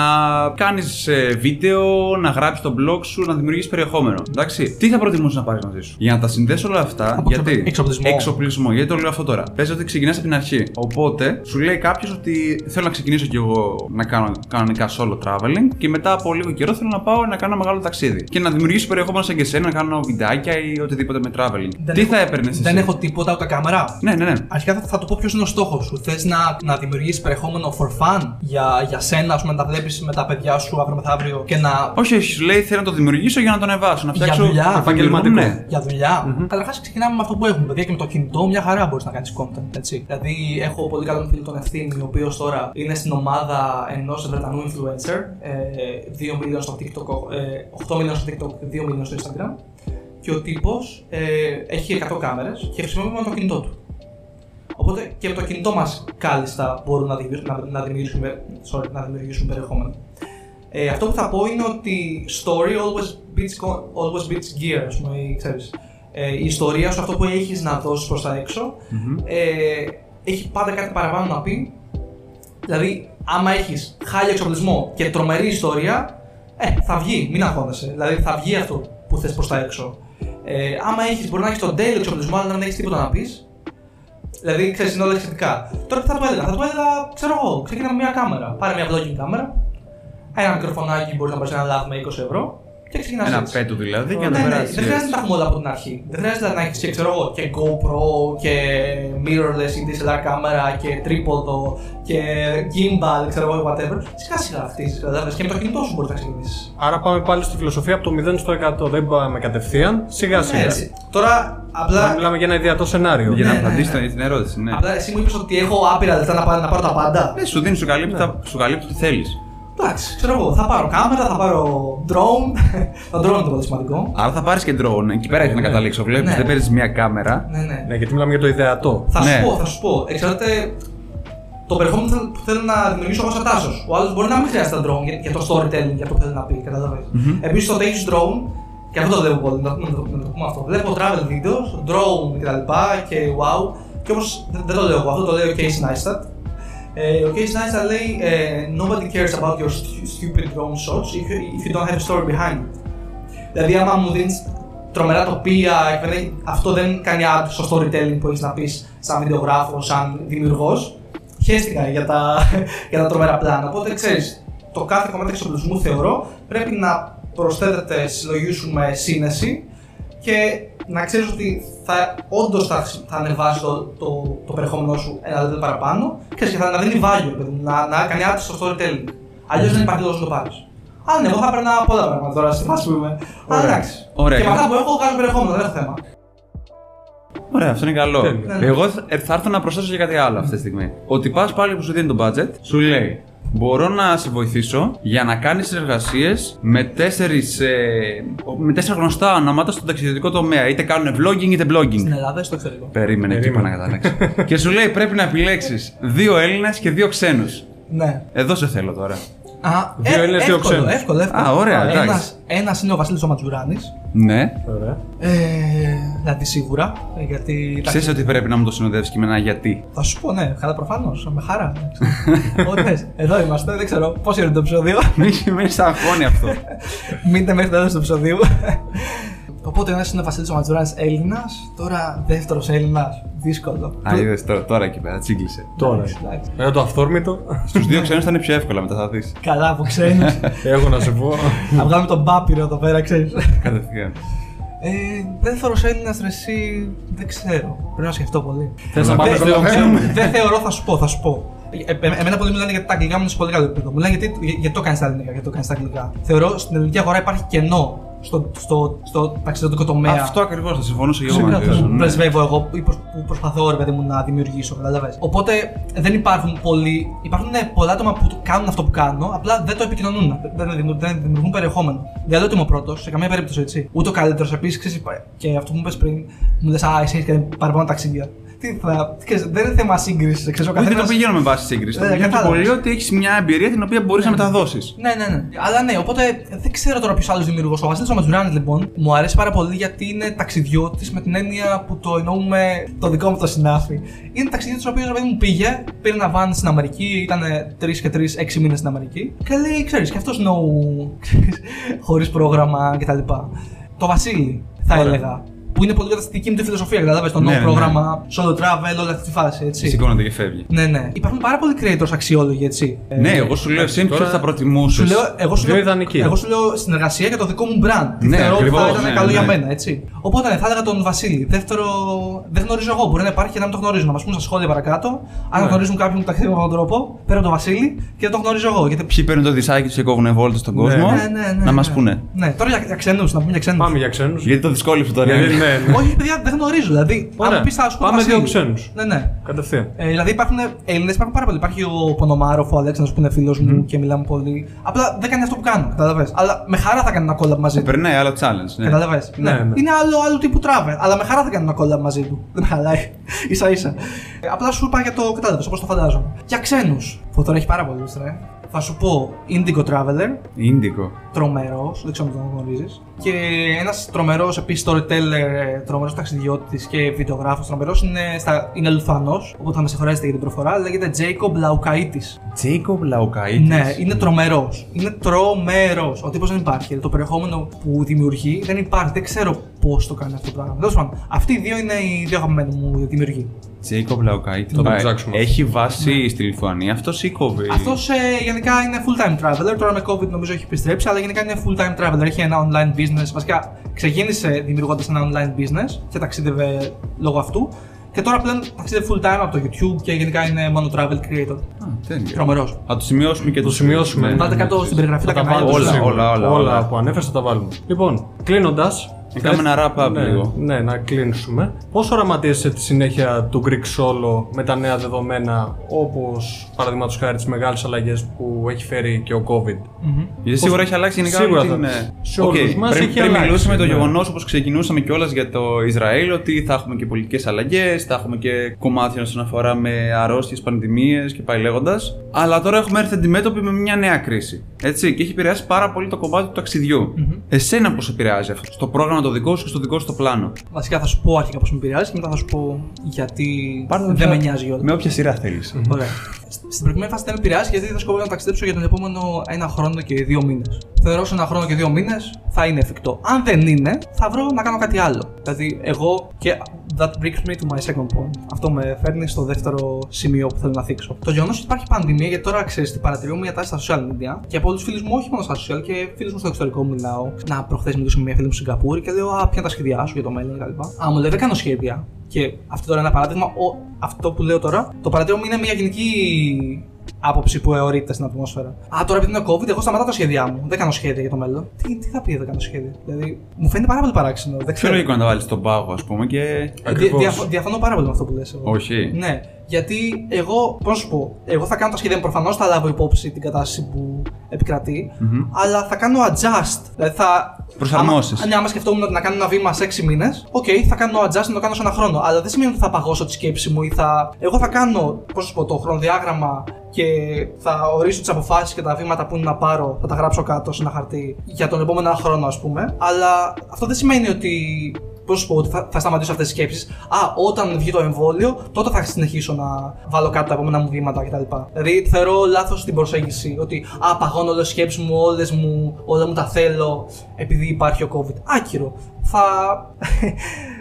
[SPEAKER 3] κάνεις βίντεο, να γράψεις το blog σου, να δημιουργήσεις περιεχόμενο. Εντάξει, τι θα προτιμούσες να πάρεις μαζί σου; Για να τα συνδέσεις όλα αυτά,
[SPEAKER 4] Από
[SPEAKER 3] γιατί;
[SPEAKER 4] εξοπλισμό.
[SPEAKER 3] Εξοπλισμό, γιατί το λέω αυτό τώρα; Πες ότι ξεκινάς από την αρχή. Οπότε σου λέει κάποιος ότι θέλω να ξεκινήσω κι εγώ να κάνω κανονικά solo traveling και μετά από λίγο καιρό θέλω να πάω να κάνω ένα μεγάλο ταξίδι. Και να δημιουργήσω περιεχόμενο σαν και εσένα, να κάνω βιντεάκια ή οτιδήποτε με traveling.
[SPEAKER 4] Δεν
[SPEAKER 3] Τι
[SPEAKER 4] έχω-
[SPEAKER 3] θα έπαιρνες εσύ;
[SPEAKER 4] Δεν έχω τίποτα ούτε κάμερα.
[SPEAKER 3] Ναι, ναι, ναι.
[SPEAKER 4] Αρχικά θα, θα το πω ποιος είναι ο στόχος σου. Θες να, να δημιουργήσεις περιεχόμενο for fun για, για σένα, ας πούμε, να τα βλέπεις με τα παιδιά σου αύριο μεθαύριο και να.
[SPEAKER 3] Όχι, όχι, σου λέει θέλω να το δημιουργήσω για να το ανεβάσω, να
[SPEAKER 4] Για
[SPEAKER 3] φτιάξω
[SPEAKER 4] δουλειά,
[SPEAKER 1] επαγγελματικό.
[SPEAKER 3] Ναι.
[SPEAKER 4] Για δουλειά. Καταρχάς, ξεκινάμε με αυτό που έχουμε. Παιδιά και με το κινητό, μια χαρά μπορείς να κάνεις content. Έτσι. Δηλαδή, έχω πολύ καλό φίλο τον Ευθύνη, ο οποίος τώρα είναι στην ομάδα ενός Βρετανού influencer. Ε, 2 million στο TikTok, ε, 8 million στο TikTok, 2 million στο Instagram. Και ο τύπος ε, έχει 100 κάμερες και χρησιμοποιεί μόνο το κινητό του. Οπότε και με το κινητό μας κάλλιστα μπορούν να δημιουργήσουν, να, να δημιουργήσουν, sorry, να δημιουργήσουν περιεχόμενο. Ε, αυτό που θα πω είναι ότι story always beats, con- always beats gear, ας πούμε, ή, ξέρεις. Ε, η ιστορία σου, αυτό που έχεις να δώσεις προς τα εξω ε, έχει πάντα κάτι παραπάνω να πει. Δηλαδή, άμα έχεις χάλια εξοπλισμό και τρομερή ιστορία, ε, θα βγει, μην αγχώνεσαι. Δηλαδή, θα βγει αυτό που θες προς τα έξω. Ε, άμα έχεις, μπορεί να έχεις τον τέλειο εξοπλισμό, αλλά να μην έχεις τίποτα να πεις, Δηλαδή, ξέρεις, είναι όλα εξαιρετικά. Τώρα τι θα του έλεγα, θα του έλεγα, ξέρω εγώ, ξεκινά με μια κάμερα. Πάρε μια vlogging κάμερα, ένα μικροφωνάκι μπορείς να πάρεις ένα λάβ με 20 ευρώ και ξεκινά
[SPEAKER 3] Ένα
[SPEAKER 4] έτσι.
[SPEAKER 3] πέτο δηλαδή
[SPEAKER 4] Ναι,
[SPEAKER 3] για να
[SPEAKER 4] ναι,
[SPEAKER 3] περάσει.
[SPEAKER 4] δεν χρειάζεται να τα έχουμε όλα από την αρχή. Δεν χρειάζεται να έχεις και ξέρω εγώ και GoPro και mirrorless ή DSLR κάμερα και τρίποδο και gimbal, ξέρω εγώ, whatever. Σιγά σιγά χτίζεις, κατάλαβες και με το κινητό σου μπορείς να ξεκινήσεις.
[SPEAKER 1] Άρα πάμε πάλι στη φιλοσοφία από το 0 στο 100. Δεν πάμε κατευθείαν, σιγά σιγά.
[SPEAKER 4] Έτσι. Τώρα απλά.
[SPEAKER 1] Μιλάμε για ένα ιδεατό σενάριο.
[SPEAKER 3] Για να
[SPEAKER 4] Ναι, ναι,
[SPEAKER 3] απαντήσεις
[SPEAKER 4] ναι.
[SPEAKER 3] την ερώτηση, ναι.
[SPEAKER 4] Απλά εσύ μου είπες ότι έχω άπειρα λεφτά να, πάρω- να πάρω τα πάντα.
[SPEAKER 3] Ναι, σου δίνει, σου καλύπτει, τα- σου καλύπτει ό,τι θέλεις.
[SPEAKER 4] Εντάξει, ξέρω εγώ, θα πάρω κάμερα, θα πάρω drone. *laughs* το drone είναι το πολύ σημαντικό.
[SPEAKER 3] Άρα θα πάρεις και drone. Εκεί πέρα έχεις να καταλήξω. Βλέπεις,
[SPEAKER 4] Ναι.
[SPEAKER 3] δεν παίρνεις μία κάμερα.
[SPEAKER 4] Ναι, ναι.
[SPEAKER 1] Ναι, γιατί μιλάμε για το ιδεατό.
[SPEAKER 4] Θα
[SPEAKER 3] Ναι.
[SPEAKER 4] σου πω, θα σου πω. Εξαρτάται το περιεχόμενο που θέλω- που θέλω να δημιουργήσω εγώ σαν τάσο. Ο άλλος μπορεί να μην χρειάζεται τα drone για, για το storytelling, για αυτό που θέλει να πει. Καταλαβαίνεις. Επίσης, όταν έχεις drone, και αυτό το βλέπω πολύ, να, να, το- να το πούμε αυτό. Βλέπω travel videos, drone κτλ. Και, και wow. Και όμως δεν, δεν το λέω εγώ, αυτό το λέει ο Casey Neistat. Ε, ο Casey Neistat λέει ε, Nobody cares about your stu- stupid drone shots if you, if you don't have a story behind it. Δηλαδή, άμα μου δίνεις τρομερά τοπία, εκπαιδεύει- αυτό δεν κάνει add στο storytelling που έχεις να πεις σαν βιντεογράφος, σαν δημιουργός. Χαίστηκα για τα, *laughs* για τα τρομερά πλάνα. Οπότε ξέρεις, το κάθε κομμάτι εξοπλισμού θεωρώ πρέπει να προσθέτεται στη συλλογή σου με σύνεση και να ξέρεις ότι θα, όντως θα, θα ανεβάσει το, το, το περιεχόμενό σου ένα level παραπάνω ξέρεις, και θα να δίνει value, παιδί μου, να, να κάνει add στο storytelling. Αλλιώς δεν υπάρχει λόγος να το πάρεις. Αν εγώ θα έπαιρνα πολλά πράγματα τώρα στη φάση που είμαι. Αλλά
[SPEAKER 1] Ωραία.
[SPEAKER 4] εντάξει.
[SPEAKER 3] Ωραία.
[SPEAKER 4] Και με αυτά που έχω βγάζω περιεχόμενο, δεν έχω θέμα.
[SPEAKER 3] Ωραία, αυτό είναι καλό.
[SPEAKER 1] Τέλεια.
[SPEAKER 4] Ναι.
[SPEAKER 3] Εγώ θα θα έρθω να προσθέσω και κάτι άλλο αυτή τη στιγμή. Ότι πας πάλι που σου δίνει το budget, σου λέει Μπορώ να σε βοηθήσω για να κάνεις συνεργασίες με, τέσσερις, ε, με τέσσερα γνωστά ονόματα στον ταξιδιωτικό τομέα. Είτε κάνουν vlogging είτε blogging.
[SPEAKER 4] Στην Ελλάδα ή στο εξωτερικό.
[SPEAKER 3] Περίμενε εκεί
[SPEAKER 1] Περίμενε.
[SPEAKER 3] πάνω να καταλήξω. και σου λέει πρέπει να επιλέξεις δύο Έλληνες και δύο ξένους.
[SPEAKER 4] Ναι.
[SPEAKER 3] Εδώ σε θέλω τώρα.
[SPEAKER 4] Α,
[SPEAKER 1] Δύο Έλληνες, δύο
[SPEAKER 4] εύκολο,
[SPEAKER 1] ξένους.
[SPEAKER 4] εύκολο, εύκολο.
[SPEAKER 3] Α, ωραία, εντάξει.
[SPEAKER 4] Ένας, ένας είναι ο Βασίλης ο Ματζουράνης.
[SPEAKER 3] Ναι.
[SPEAKER 1] Ωραία.
[SPEAKER 4] Ε, δηλαδή σίγουρα, ε, γιατί...
[SPEAKER 3] Ξέρεις ότι πρέπει να μου το συνοδεύσει και με ένα γιατί;
[SPEAKER 4] Θα σου πω, ναι, χαρά προφανώς, με χαρά. εντάξει. Ό,τι θες. Εδώ είμαστε, δεν ξέρω πόσο είναι το επεισόδιο. *laughs*
[SPEAKER 3] Μην μην σε αγχώνει αυτό.
[SPEAKER 4] Μείνετε μέχρι το τέλος του επεισοδίου. Οπότε ένας είναι ο Βασίλης ο Ματζουράνης Έλληνας, τώρα δεύτερος Έλληνας, δύσκολο.
[SPEAKER 3] Α, είδες τώρα, τώρα εκεί πέρα, τσίγκλισε.
[SPEAKER 1] Τώρα.
[SPEAKER 4] Εντάξει.
[SPEAKER 1] Μετά το αυθόρμητο.
[SPEAKER 3] Στους δύο ξένους θα είναι πιο εύκολα μετά θα δεις.
[SPEAKER 4] Καλά από ξένους.
[SPEAKER 1] Έχω να σε πω.
[SPEAKER 4] Να βγάλουμε τον Πάπυρο εδώ πέρα, ξέρεις.
[SPEAKER 3] Κατευθείαν.
[SPEAKER 4] Ε, δεύτερο Έλληνας ρε εσύ δεν ξέρω. Πρέπει να σκεφτώ πολύ.
[SPEAKER 1] Θες να πάμε
[SPEAKER 4] Δεν-
[SPEAKER 1] στο
[SPEAKER 4] δεν-
[SPEAKER 1] ξένο.
[SPEAKER 4] Δεν θεωρώ, θα σου πω, θα σου πω. Ε, ε, εμένα πολλοί μιλάνε για τα αγγλικά μου είναι σε πολύ καλό επίπεδο. Μου λένε γιατί, γιατί το κάνεις στα ελληνικά, γιατί το κάνεις στα αγγλικά. Θεωρώ στην ελληνική αγορά υπάρχει κενό στο, στο, στο ταξιδιωτικό τομέα.
[SPEAKER 3] Αυτό ακριβώς θα συμφωνήσω και εγώ
[SPEAKER 4] Που
[SPEAKER 3] μαζί σου. ναι.
[SPEAKER 4] πρεσβεύω εγώ ή προσ- που προσπαθώ ρε παιδί μου να δημιουργήσω, καταλαβες. Οπότε δεν υπάρχουν πολλοί. Υπάρχουν ναι, πολλά άτομα που το κάνουν αυτό που κάνω, απλά δεν το επικοινωνούν. Δεν, δεν, δημιουργούν- δεν δημιουργούν περιεχόμενο. Δεν λέω ότι είμαι ο πρώτος, σε καμία περίπτωση έτσι. Ούτε ο καλύτερος. Επίσης, και αυτό που μου είπες πριν, μου λες, Α, εσύ έχεις κάνει παραπάνω ταξίδια. Τι θα. ξέρεις, δεν είναι θέμα σύγκρισης. Ξέρω, ο
[SPEAKER 3] Όχι, δεν το
[SPEAKER 4] καθένας-
[SPEAKER 3] πηγαίνω με βάση σύγκριση. Το
[SPEAKER 4] Ε,
[SPEAKER 3] πηγαίνω πιο
[SPEAKER 4] κατάλαβες.
[SPEAKER 3] πολύ ότι έχεις μια εμπειρία την οποία μπορείς να μεταδώσεις.
[SPEAKER 4] Ναι, ναι, ναι. Αλλά ναι, οπότε δεν ξέρω τώρα ποιος άλλος δημιουργός. Ο Βασίλης ο Ματζουράνη, λοιπόν, μου αρέσει πάρα πολύ γιατί είναι ταξιδιώτης με την έννοια που το εννοούμε το δικό μου το συνάφι. Είναι ταξιδιώτης ο οποίος παιδί μου πήγε, πήρε ένα van στην Αμερική, ήταν 3 και 3, 6 μήνες στην Αμερική και λέει, ξέρεις, και αυτός no. *laughs* χωρίς πρόγραμμα κτλ. Το Βασίλη, θα
[SPEAKER 1] Ωραία.
[SPEAKER 4] έλεγα. Που είναι πολύ κατά τη δική μου τη φιλοσοφία, κατάλαβες το
[SPEAKER 3] Ναι,
[SPEAKER 4] νέο
[SPEAKER 3] ναι,
[SPEAKER 4] πρόγραμμα, solo travel, όλη αυτή τη φάση, έτσι.
[SPEAKER 3] Σηκώνεται και φεύγει.
[SPEAKER 4] Ναι, ναι. Υπάρχουν πάρα πολλοί creators αξιόλογοι, έτσι.
[SPEAKER 3] Ναι,
[SPEAKER 4] Ε,
[SPEAKER 3] εγώ σου λέω, εσύ
[SPEAKER 1] τώρα-
[SPEAKER 3] ποιος θα προτιμούσες.
[SPEAKER 4] Σου λέω, εγώ, σου
[SPEAKER 1] Δύο
[SPEAKER 4] λέω,
[SPEAKER 1] ιδανικοί.
[SPEAKER 4] εγώ σου λέω συνεργασία για το δικό μου brand. Τι
[SPEAKER 3] Ναι,
[SPEAKER 4] θεωρώ ότι
[SPEAKER 3] ακριβώς,
[SPEAKER 4] θα ήταν
[SPEAKER 3] ναι,
[SPEAKER 4] καλό
[SPEAKER 3] ναι.
[SPEAKER 4] για μένα, έτσι. Οπότε ναι, θα έλεγα τον Βασίλη. Δεύτερο, δεν γνωρίζω εγώ. Μπορεί να υπάρχει και να μην το γνωρίζω. Να μας πούν στα σχόλια παρακάτω. Αν
[SPEAKER 1] Ναι.
[SPEAKER 4] γνωρίζουν κάποιον που ταξιδεύει με αυτόν τον τρόπο, πέρα τον Βασίλη και δεν το γνωρίζω εγώ. Γιατί...
[SPEAKER 3] Ποιοι παίρνουν το δισάκι τους και κόβουν βόλτα στον
[SPEAKER 1] Ναι.
[SPEAKER 3] κόσμο.
[SPEAKER 4] Ναι, ναι, ναι,
[SPEAKER 3] να μας
[SPEAKER 4] ναι.
[SPEAKER 3] πούνε.
[SPEAKER 4] Ναι, τώρα για, για ξένους, να πούμε για ξένους.
[SPEAKER 1] Πάμε για ξένους.
[SPEAKER 3] Γιατί το δυσκόλυψε τώρα.
[SPEAKER 1] Γιατί, ναι, ναι.
[SPEAKER 4] Όχι, παιδιά, δεν γνωρίζω. Δηλαδή,
[SPEAKER 1] Ωραία.
[SPEAKER 4] αν πεις θα σου πω.
[SPEAKER 1] Πάμε
[SPEAKER 4] Βασίλη.
[SPEAKER 1] δύο ξένους.
[SPEAKER 4] Ναι, ναι.
[SPEAKER 1] Κατευθείαν.
[SPEAKER 4] Ε, δηλαδή υπάρχουν Έλληνες, υπάρχουν πάρα πολλοί. Υπάρχει ο Πονομάροφ, ο Αλέξανδρος που είναι φίλος μου και μιλάμε πολύ. Απλά δεν κάνει αυτό που κάνω, καταλαβες. Αλλά με χαρά θα κάνει ένα collab μαζί του.
[SPEAKER 3] Περνάει άλλο challenge. Ναι.
[SPEAKER 4] Κατάλαβες.
[SPEAKER 1] Ναι, ναι.
[SPEAKER 4] Είναι άλλο, άλλο τύπου travel. Αλλά με χαρά θα κάνει ένα collab μαζί του. Δεν με χαλάει. *laughs* Ίσα ίσα. Ε, απλά σου είπα για το κατάλαβες όπως το φαντάζομαι. Για ξένους. Που τώρα έχει πάρα πολλούς, ρε. Θα σου πω Indigo Traveler,
[SPEAKER 3] Indigo.
[SPEAKER 4] τρομερός, δεν ξέρω αν τον γνωρίζεις. Και ένας τρομερός επίσης storyteller, τρομερός ταξιδιώτης και βιντεογράφος τρομερός είναι, στα- είναι Λιθουανός, οπότε θα με συγχωρέσετε για την προφορά. Λέγεται Jacob Laukaitis.
[SPEAKER 3] Jacob Laukaitis.
[SPEAKER 4] Ναι, είναι τρομερός. Είναι τρομερός. Ο τύπος δεν υπάρχει. Δηλαδή, το περιεχόμενο που δημιουργεί δεν υπάρχει. Δεν ξέρω πώς το κάνει αυτό το πράγμα. Τέλος πάντων, αυτοί οι δύο είναι οι δύο αγαπημένοι μου δημιουργοί.
[SPEAKER 3] Τζέικομπ Λαουκαίτης.
[SPEAKER 1] Θα το ψάξουμε.
[SPEAKER 3] Έχει βάση στη Λιθουανία. Αυτός ή κόβει.
[SPEAKER 4] Αυτός ε, γενικά είναι full time traveler. Τώρα με COVID νομίζω έχει επιστρέψει, αλλά γενικά είναι full time traveler. Έχει ένα online business. Βασικά ξεκίνησε δημιουργώντας ένα online business και ταξίδευε λόγω αυτού. Και τώρα πλέον ταξίδευε full time από το YouTube και γενικά είναι μόνο travel creator.
[SPEAKER 3] Α, τέλεια.
[SPEAKER 4] Τρομερός.
[SPEAKER 3] Θα το σημειώσουμε και
[SPEAKER 1] Το σημειώσουμε.
[SPEAKER 3] Ναι,
[SPEAKER 4] Βάλτε
[SPEAKER 3] ναι,
[SPEAKER 4] κάτω
[SPEAKER 3] ναι.
[SPEAKER 4] στην περιγραφή
[SPEAKER 1] Θα
[SPEAKER 4] τα
[SPEAKER 1] τα
[SPEAKER 4] κανάλια.
[SPEAKER 1] βάλουμε.
[SPEAKER 3] όλα,
[SPEAKER 1] σίγουρα.
[SPEAKER 3] όλα, όλα, όλα.
[SPEAKER 1] που ανέφερες θα τα βάλουμε. Λοιπόν, κλείνοντας.
[SPEAKER 3] Να κάνουμε ένα wrap-up
[SPEAKER 1] ναι,
[SPEAKER 3] λίγο.
[SPEAKER 1] Ναι, να κλείσουμε. Πώς οραματίζεσαι τη συνέχεια του Greek Solo με τα νέα δεδομένα, όπως παραδείγματος χάρη τις μεγάλες αλλαγές που έχει φέρει και ο COVID;
[SPEAKER 3] Γιατί σίγουρα έχει αλλάξει γενικά
[SPEAKER 1] Σίγουρα
[SPEAKER 3] όλη
[SPEAKER 1] θα-
[SPEAKER 3] την. ε,
[SPEAKER 1] σε
[SPEAKER 3] οκ,
[SPEAKER 1] όλους μας
[SPEAKER 3] πριν,
[SPEAKER 1] έχει
[SPEAKER 3] πριν
[SPEAKER 1] αλλάξει,
[SPEAKER 3] μιλούσαμε το
[SPEAKER 1] ναι.
[SPEAKER 3] γεγονός όπως ξεκινούσαμε κιόλας για το Ισραήλ ότι θα έχουμε και πολιτικές αλλαγές, θα έχουμε και κομμάτια όσον αφορά με αρρώστιες, πανδημίες και πάει λέγοντας. Αλλά τώρα έχουμε έρθει αντιμέτωποι με μια νέα κρίση. Έτσι, και έχει επηρεάσει πάρα πολύ το κομμάτι του ταξιδιού Εσένα πώς επηρεάζει αυτό, στο πρόγραμμα το δικό σου και στο δικό σου το πλάνο.
[SPEAKER 4] Βασικά θα σου πω αρχικά πώς με επηρεάζει και μετά θα σου πω γιατί
[SPEAKER 3] Πάρτε
[SPEAKER 4] δεν με νοιάζει όλα.
[SPEAKER 3] Με όποια σειρά θέλεις.
[SPEAKER 4] Ωραία. Στην προηγούμενη φάση δεν με επηρεάζει γιατί θα σκοπεύω να ταξιδέψω για τον επόμενο ένα χρόνο και δύο μήνες. Θεωρώ σε ένα χρόνο και δύο μήνες θα είναι εφικτό. Αν δεν είναι, θα βρω να κάνω κάτι άλλο. Δηλαδή, εγώ και that brings me to my second point. Αυτό με φέρνει στο δεύτερο σημείο που θέλω να θίξω. Το γεγονός ότι υπάρχει πανδημία, γιατί τώρα ξέρεις τι παρατηρώ μια τάση στα social media και από όλους τους φίλους μου, όχι μόνο στα social και φίλους μου στο εξωτερικό μιλάω. Να προχθές μιλούσα με μια φίλη μου στη Σιγκαπούρη και λέω Α, ποια είναι τα σχέδιά σου για το μέλλον κτλ. Α, μου λέει δεν κάνω σχέδια. Και αυτό τώρα είναι ένα παράδειγμα. Ο, αυτό που λέω τώρα, το παράδειγμα μου είναι μια γενική άποψη που αιωρείται στην ατμόσφαιρα. Α, τώρα επειδή είναι COVID, εγώ σταματάω τα σχέδιά μου. Δεν κάνω σχέδια για το μέλλον. Τι, τι θα πει δεν κάνω σχέδια. Δηλαδή, μου φαίνεται πάρα πολύ παράξενο. Δεν
[SPEAKER 3] Πιο
[SPEAKER 4] ξέρω.
[SPEAKER 3] λογικό να τα βάλεις στον πάγο, ας πούμε, και.
[SPEAKER 4] Δια-
[SPEAKER 1] Ακριβώς.
[SPEAKER 4] διαφο- διαφωνώ πάρα πολύ με αυτό που λες εγώ.
[SPEAKER 3] Όχι.
[SPEAKER 4] Ναι, γιατί εγώ, πώς να σου πω, εγώ θα κάνω τα σχέδια μου προφανώς, θα λάβω υπόψη την κατάσταση που επικρατεί αλλά θα κάνω adjust. Δηλαδή θα.
[SPEAKER 3] Προσαρμόσεις.
[SPEAKER 4] Άμα, ναι, άμα σκεφτόμουν ότι να κάνω ένα βήμα σε 6 μήνες, οκ, θα κάνω adjust να το κάνω σε ένα χρόνο. Αλλά δεν σημαίνει ότι θα παγώσω τη σκέψη μου ή θα. Εγώ θα κάνω, πώς να σου πω, το χρονοδιάγραμμα και θα ορίσω τις αποφάσεις και τα βήματα που είναι να πάρω, θα τα γράψω κάτω σε ένα χαρτί για τον επόμενο ένα χρόνο, ας πούμε. Αλλά αυτό δεν σημαίνει ότι Πώς σου πω, ότι θα, θα σταματήσω αυτές τις σκέψεις. Α, όταν βγει το εμβόλιο, τότε θα συνεχίσω να βάλω κάτω τα επόμενα μου βήματα κτλ. Δηλαδή, θεωρώ λάθος την προσέγγιση ότι Α, παγώνω όλες τις σκέψεις μου, όλες μου, όλα μου τα θέλω επειδή υπάρχει ο COVID. Άκυρο. Θα.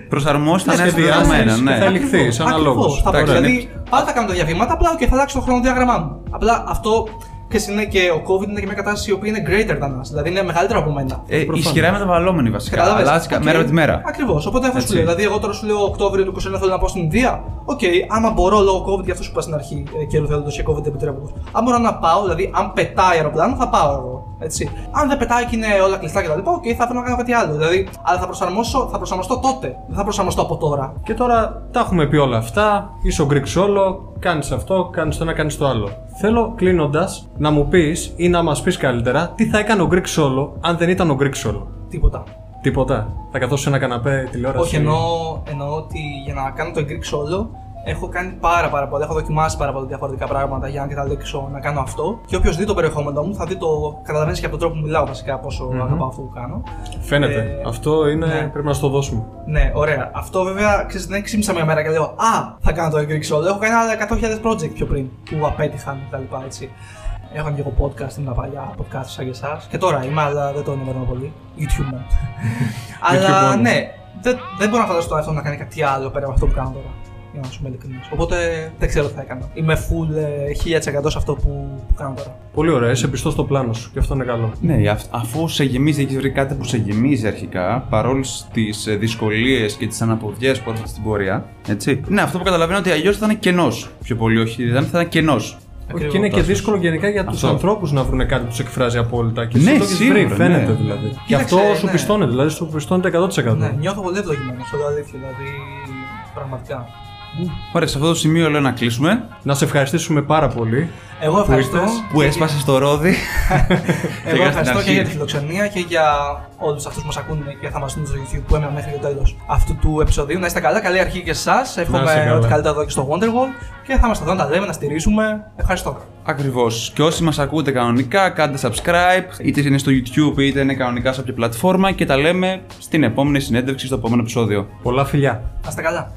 [SPEAKER 3] Προσαρμόσει τα
[SPEAKER 1] Θα
[SPEAKER 3] νέα
[SPEAKER 1] σχεδιάσεις
[SPEAKER 3] δεδομένα,
[SPEAKER 1] και
[SPEAKER 3] ναι.
[SPEAKER 1] θα ελιχθείς αναλόγως.
[SPEAKER 4] Ακριβώς. Θα πω,
[SPEAKER 3] Εντάξει,
[SPEAKER 4] δηλαδή, πάλι θα κάνω τα διαβήματα, απλά και θα αλλάξω το χρονοδιάγραμμά μου. Απλά αυτό ξέρεις, είναι και ο COVID είναι και μια κατάσταση η οποία είναι greater than us. Δηλαδή είναι μεγαλύτερο από μένα.
[SPEAKER 3] Ε, ισχυρά μεταβαλλόμενη βασικά.
[SPEAKER 4] Κατάλαβες.
[SPEAKER 3] Αλλάζει κα-
[SPEAKER 4] Οκ.
[SPEAKER 3] μέρα με τη μέρα.
[SPEAKER 4] Ακριβώς. Οπότε αυτό σου
[SPEAKER 3] Έτσι.
[SPEAKER 4] λέω. Δηλαδή, εγώ τώρα σου λέω Οκτώβριο του 2021 θέλω να πάω στην Ινδία. Οκ, άμα μπορώ λόγω COVID, για αυτό σου είπα στην αρχή ε, καιρού θέλοντα και COVID επιτρέποντος. Αν μπορώ να πάω, δηλαδή, αν πετάει αεροπλάνο, θα πάω εγώ. Έτσι. Αν δεν πετάει και είναι όλα κλειστά κτλ. Οκ, θα θέλω να κάνω κάτι άλλο. Δηλαδή, αλλά θα προσαρμόσω, θα προσαρμοστώ τότε. Δεν θα προσαρμοστώ από τώρα.
[SPEAKER 1] Και τώρα τα έχουμε πει όλα αυτά. Είσαι ο Greek Solo, κάνεις αυτό, κάνεις το ένα, κάνεις το άλλο. Θέλω κλείνοντας να μου πεις ή να μας πεις καλύτερα τι θα έκανε ο Greek Solo αν δεν ήταν ο Greek Solo.
[SPEAKER 4] Τίποτα.
[SPEAKER 1] Τίποτα. Θα καθόσουν σε ένα καναπέ τηλεόραση.
[SPEAKER 4] Όχι, εννοώ, εννοώ ότι για να κάνω το Greek solo έχω κάνει πάρα, πάρα πολλά. Έχω δοκιμάσει πάρα πολλά διαφορετικά πράγματα για να καταλήξω να κάνω αυτό. Και όποιος δει το περιεχόμενό μου θα δει το. Καταλαβαίνεις και από τον τρόπο που μιλάω βασικά πόσο αγαπάω αυτό που κάνω.
[SPEAKER 1] Φαίνεται.
[SPEAKER 4] Ε,
[SPEAKER 1] αυτό είναι.
[SPEAKER 4] ναι.
[SPEAKER 1] Πρέπει να στο δώσουμε.
[SPEAKER 4] Ναι, ωραία. Αυτό βέβαια ξέρεις, δεν ξύπνησα μια μέρα και λέω Α, θα κάνω το Greek solo. Έχω κάνει άλλα 100.000 project πιο πριν που απέτυχαν κτλ. Έτσι. Έχω και εγώ podcast, ήμουν παλιά podcast σαν και εσάς. Και τώρα είμαι, αλλά δεν το ενημερώνω πολύ. YouTuber. *laughs* αλλά
[SPEAKER 1] μόνο.
[SPEAKER 4] ναι, δεν, δεν μπορώ να φανταστώ αυτό να κάνει κάτι άλλο πέρα από αυτό που κάνω τώρα. Για να σου είμαι ειλικρινής. Οπότε δεν ξέρω τι θα έκανα. Είμαι full ε, 1000% σε αυτό που, που κάνω τώρα.
[SPEAKER 1] Πολύ ωραία, είσαι πιστός στο πλάνο σου και αυτό είναι καλό.
[SPEAKER 3] Ναι, αφ- αφού σε γεμίζει, έχεις βρει κάτι που σε γεμίζει αρχικά, παρόλες τις δυσκολίες και τις αναποδιές που έρχονται στην πορεία. Έτσι. Ναι, αυτό που καταλαβαίνω ότι αλλιώς θα είναι κενός. Πιο πολύ, όχι, δεν θα είναι κενός.
[SPEAKER 1] Όχι, και είναι και δύσκολο γενικά για τους
[SPEAKER 3] Αυτό.
[SPEAKER 1] ανθρώπους να βρουν κάτι που τους εκφράζει απόλυτα. Και
[SPEAKER 3] Ναι,
[SPEAKER 1] εσύ το έχεις
[SPEAKER 3] σίγουρα,
[SPEAKER 1] βρει, φαίνεται
[SPEAKER 3] ναι.
[SPEAKER 1] δηλαδή. Και
[SPEAKER 4] Κοίταξε,
[SPEAKER 1] αυτό σου
[SPEAKER 4] ναι.
[SPEAKER 1] πιστώνεται, δηλαδή σου πιστώνεται 100%.
[SPEAKER 4] Ναι, νιώθω πολύ ευλογημένο, αυτό το αλήθεια. Δηλαδή, πραγματικά.
[SPEAKER 3] Ωραία, σε αυτό το σημείο λέω να κλείσουμε.
[SPEAKER 1] Να σε ευχαριστήσουμε πάρα πολύ.
[SPEAKER 4] Εγώ ευχαριστώ.
[SPEAKER 1] ήρθες,
[SPEAKER 3] Που έσπασες το ρόδι. *laughs*
[SPEAKER 4] Εγώ
[SPEAKER 3] Πήγα στην
[SPEAKER 4] ευχαριστώ
[SPEAKER 3] αρχή.
[SPEAKER 4] και για τη φιλοξενία και για όλους αυτούς που μας ακούνε και θα μας δουν στο YouTube που έμειναν μέχρι το τέλος αυτού του επεισοδίου. Να είστε καλά, καλή αρχή και εσάς.
[SPEAKER 1] είστε
[SPEAKER 4] Εύχομαι
[SPEAKER 1] καλά.
[SPEAKER 4] ό,τι καλύτερα εδώ και στο Wonderwall και θα είμαστε εδώ να τα λέμε, να στηρίζουμε. Ευχαριστώ.
[SPEAKER 3] Ακριβώς. Και όσοι μας ακούτε κανονικά, κάντε subscribe, είτε είναι στο YouTube είτε είναι κανονικά σε όποια πλατφόρμα και τα λέμε στην επόμενη συνέντευξη, στο επόμενο επεισόδιο.
[SPEAKER 1] Πολλά φιλιά.
[SPEAKER 4] Να είστε καλά.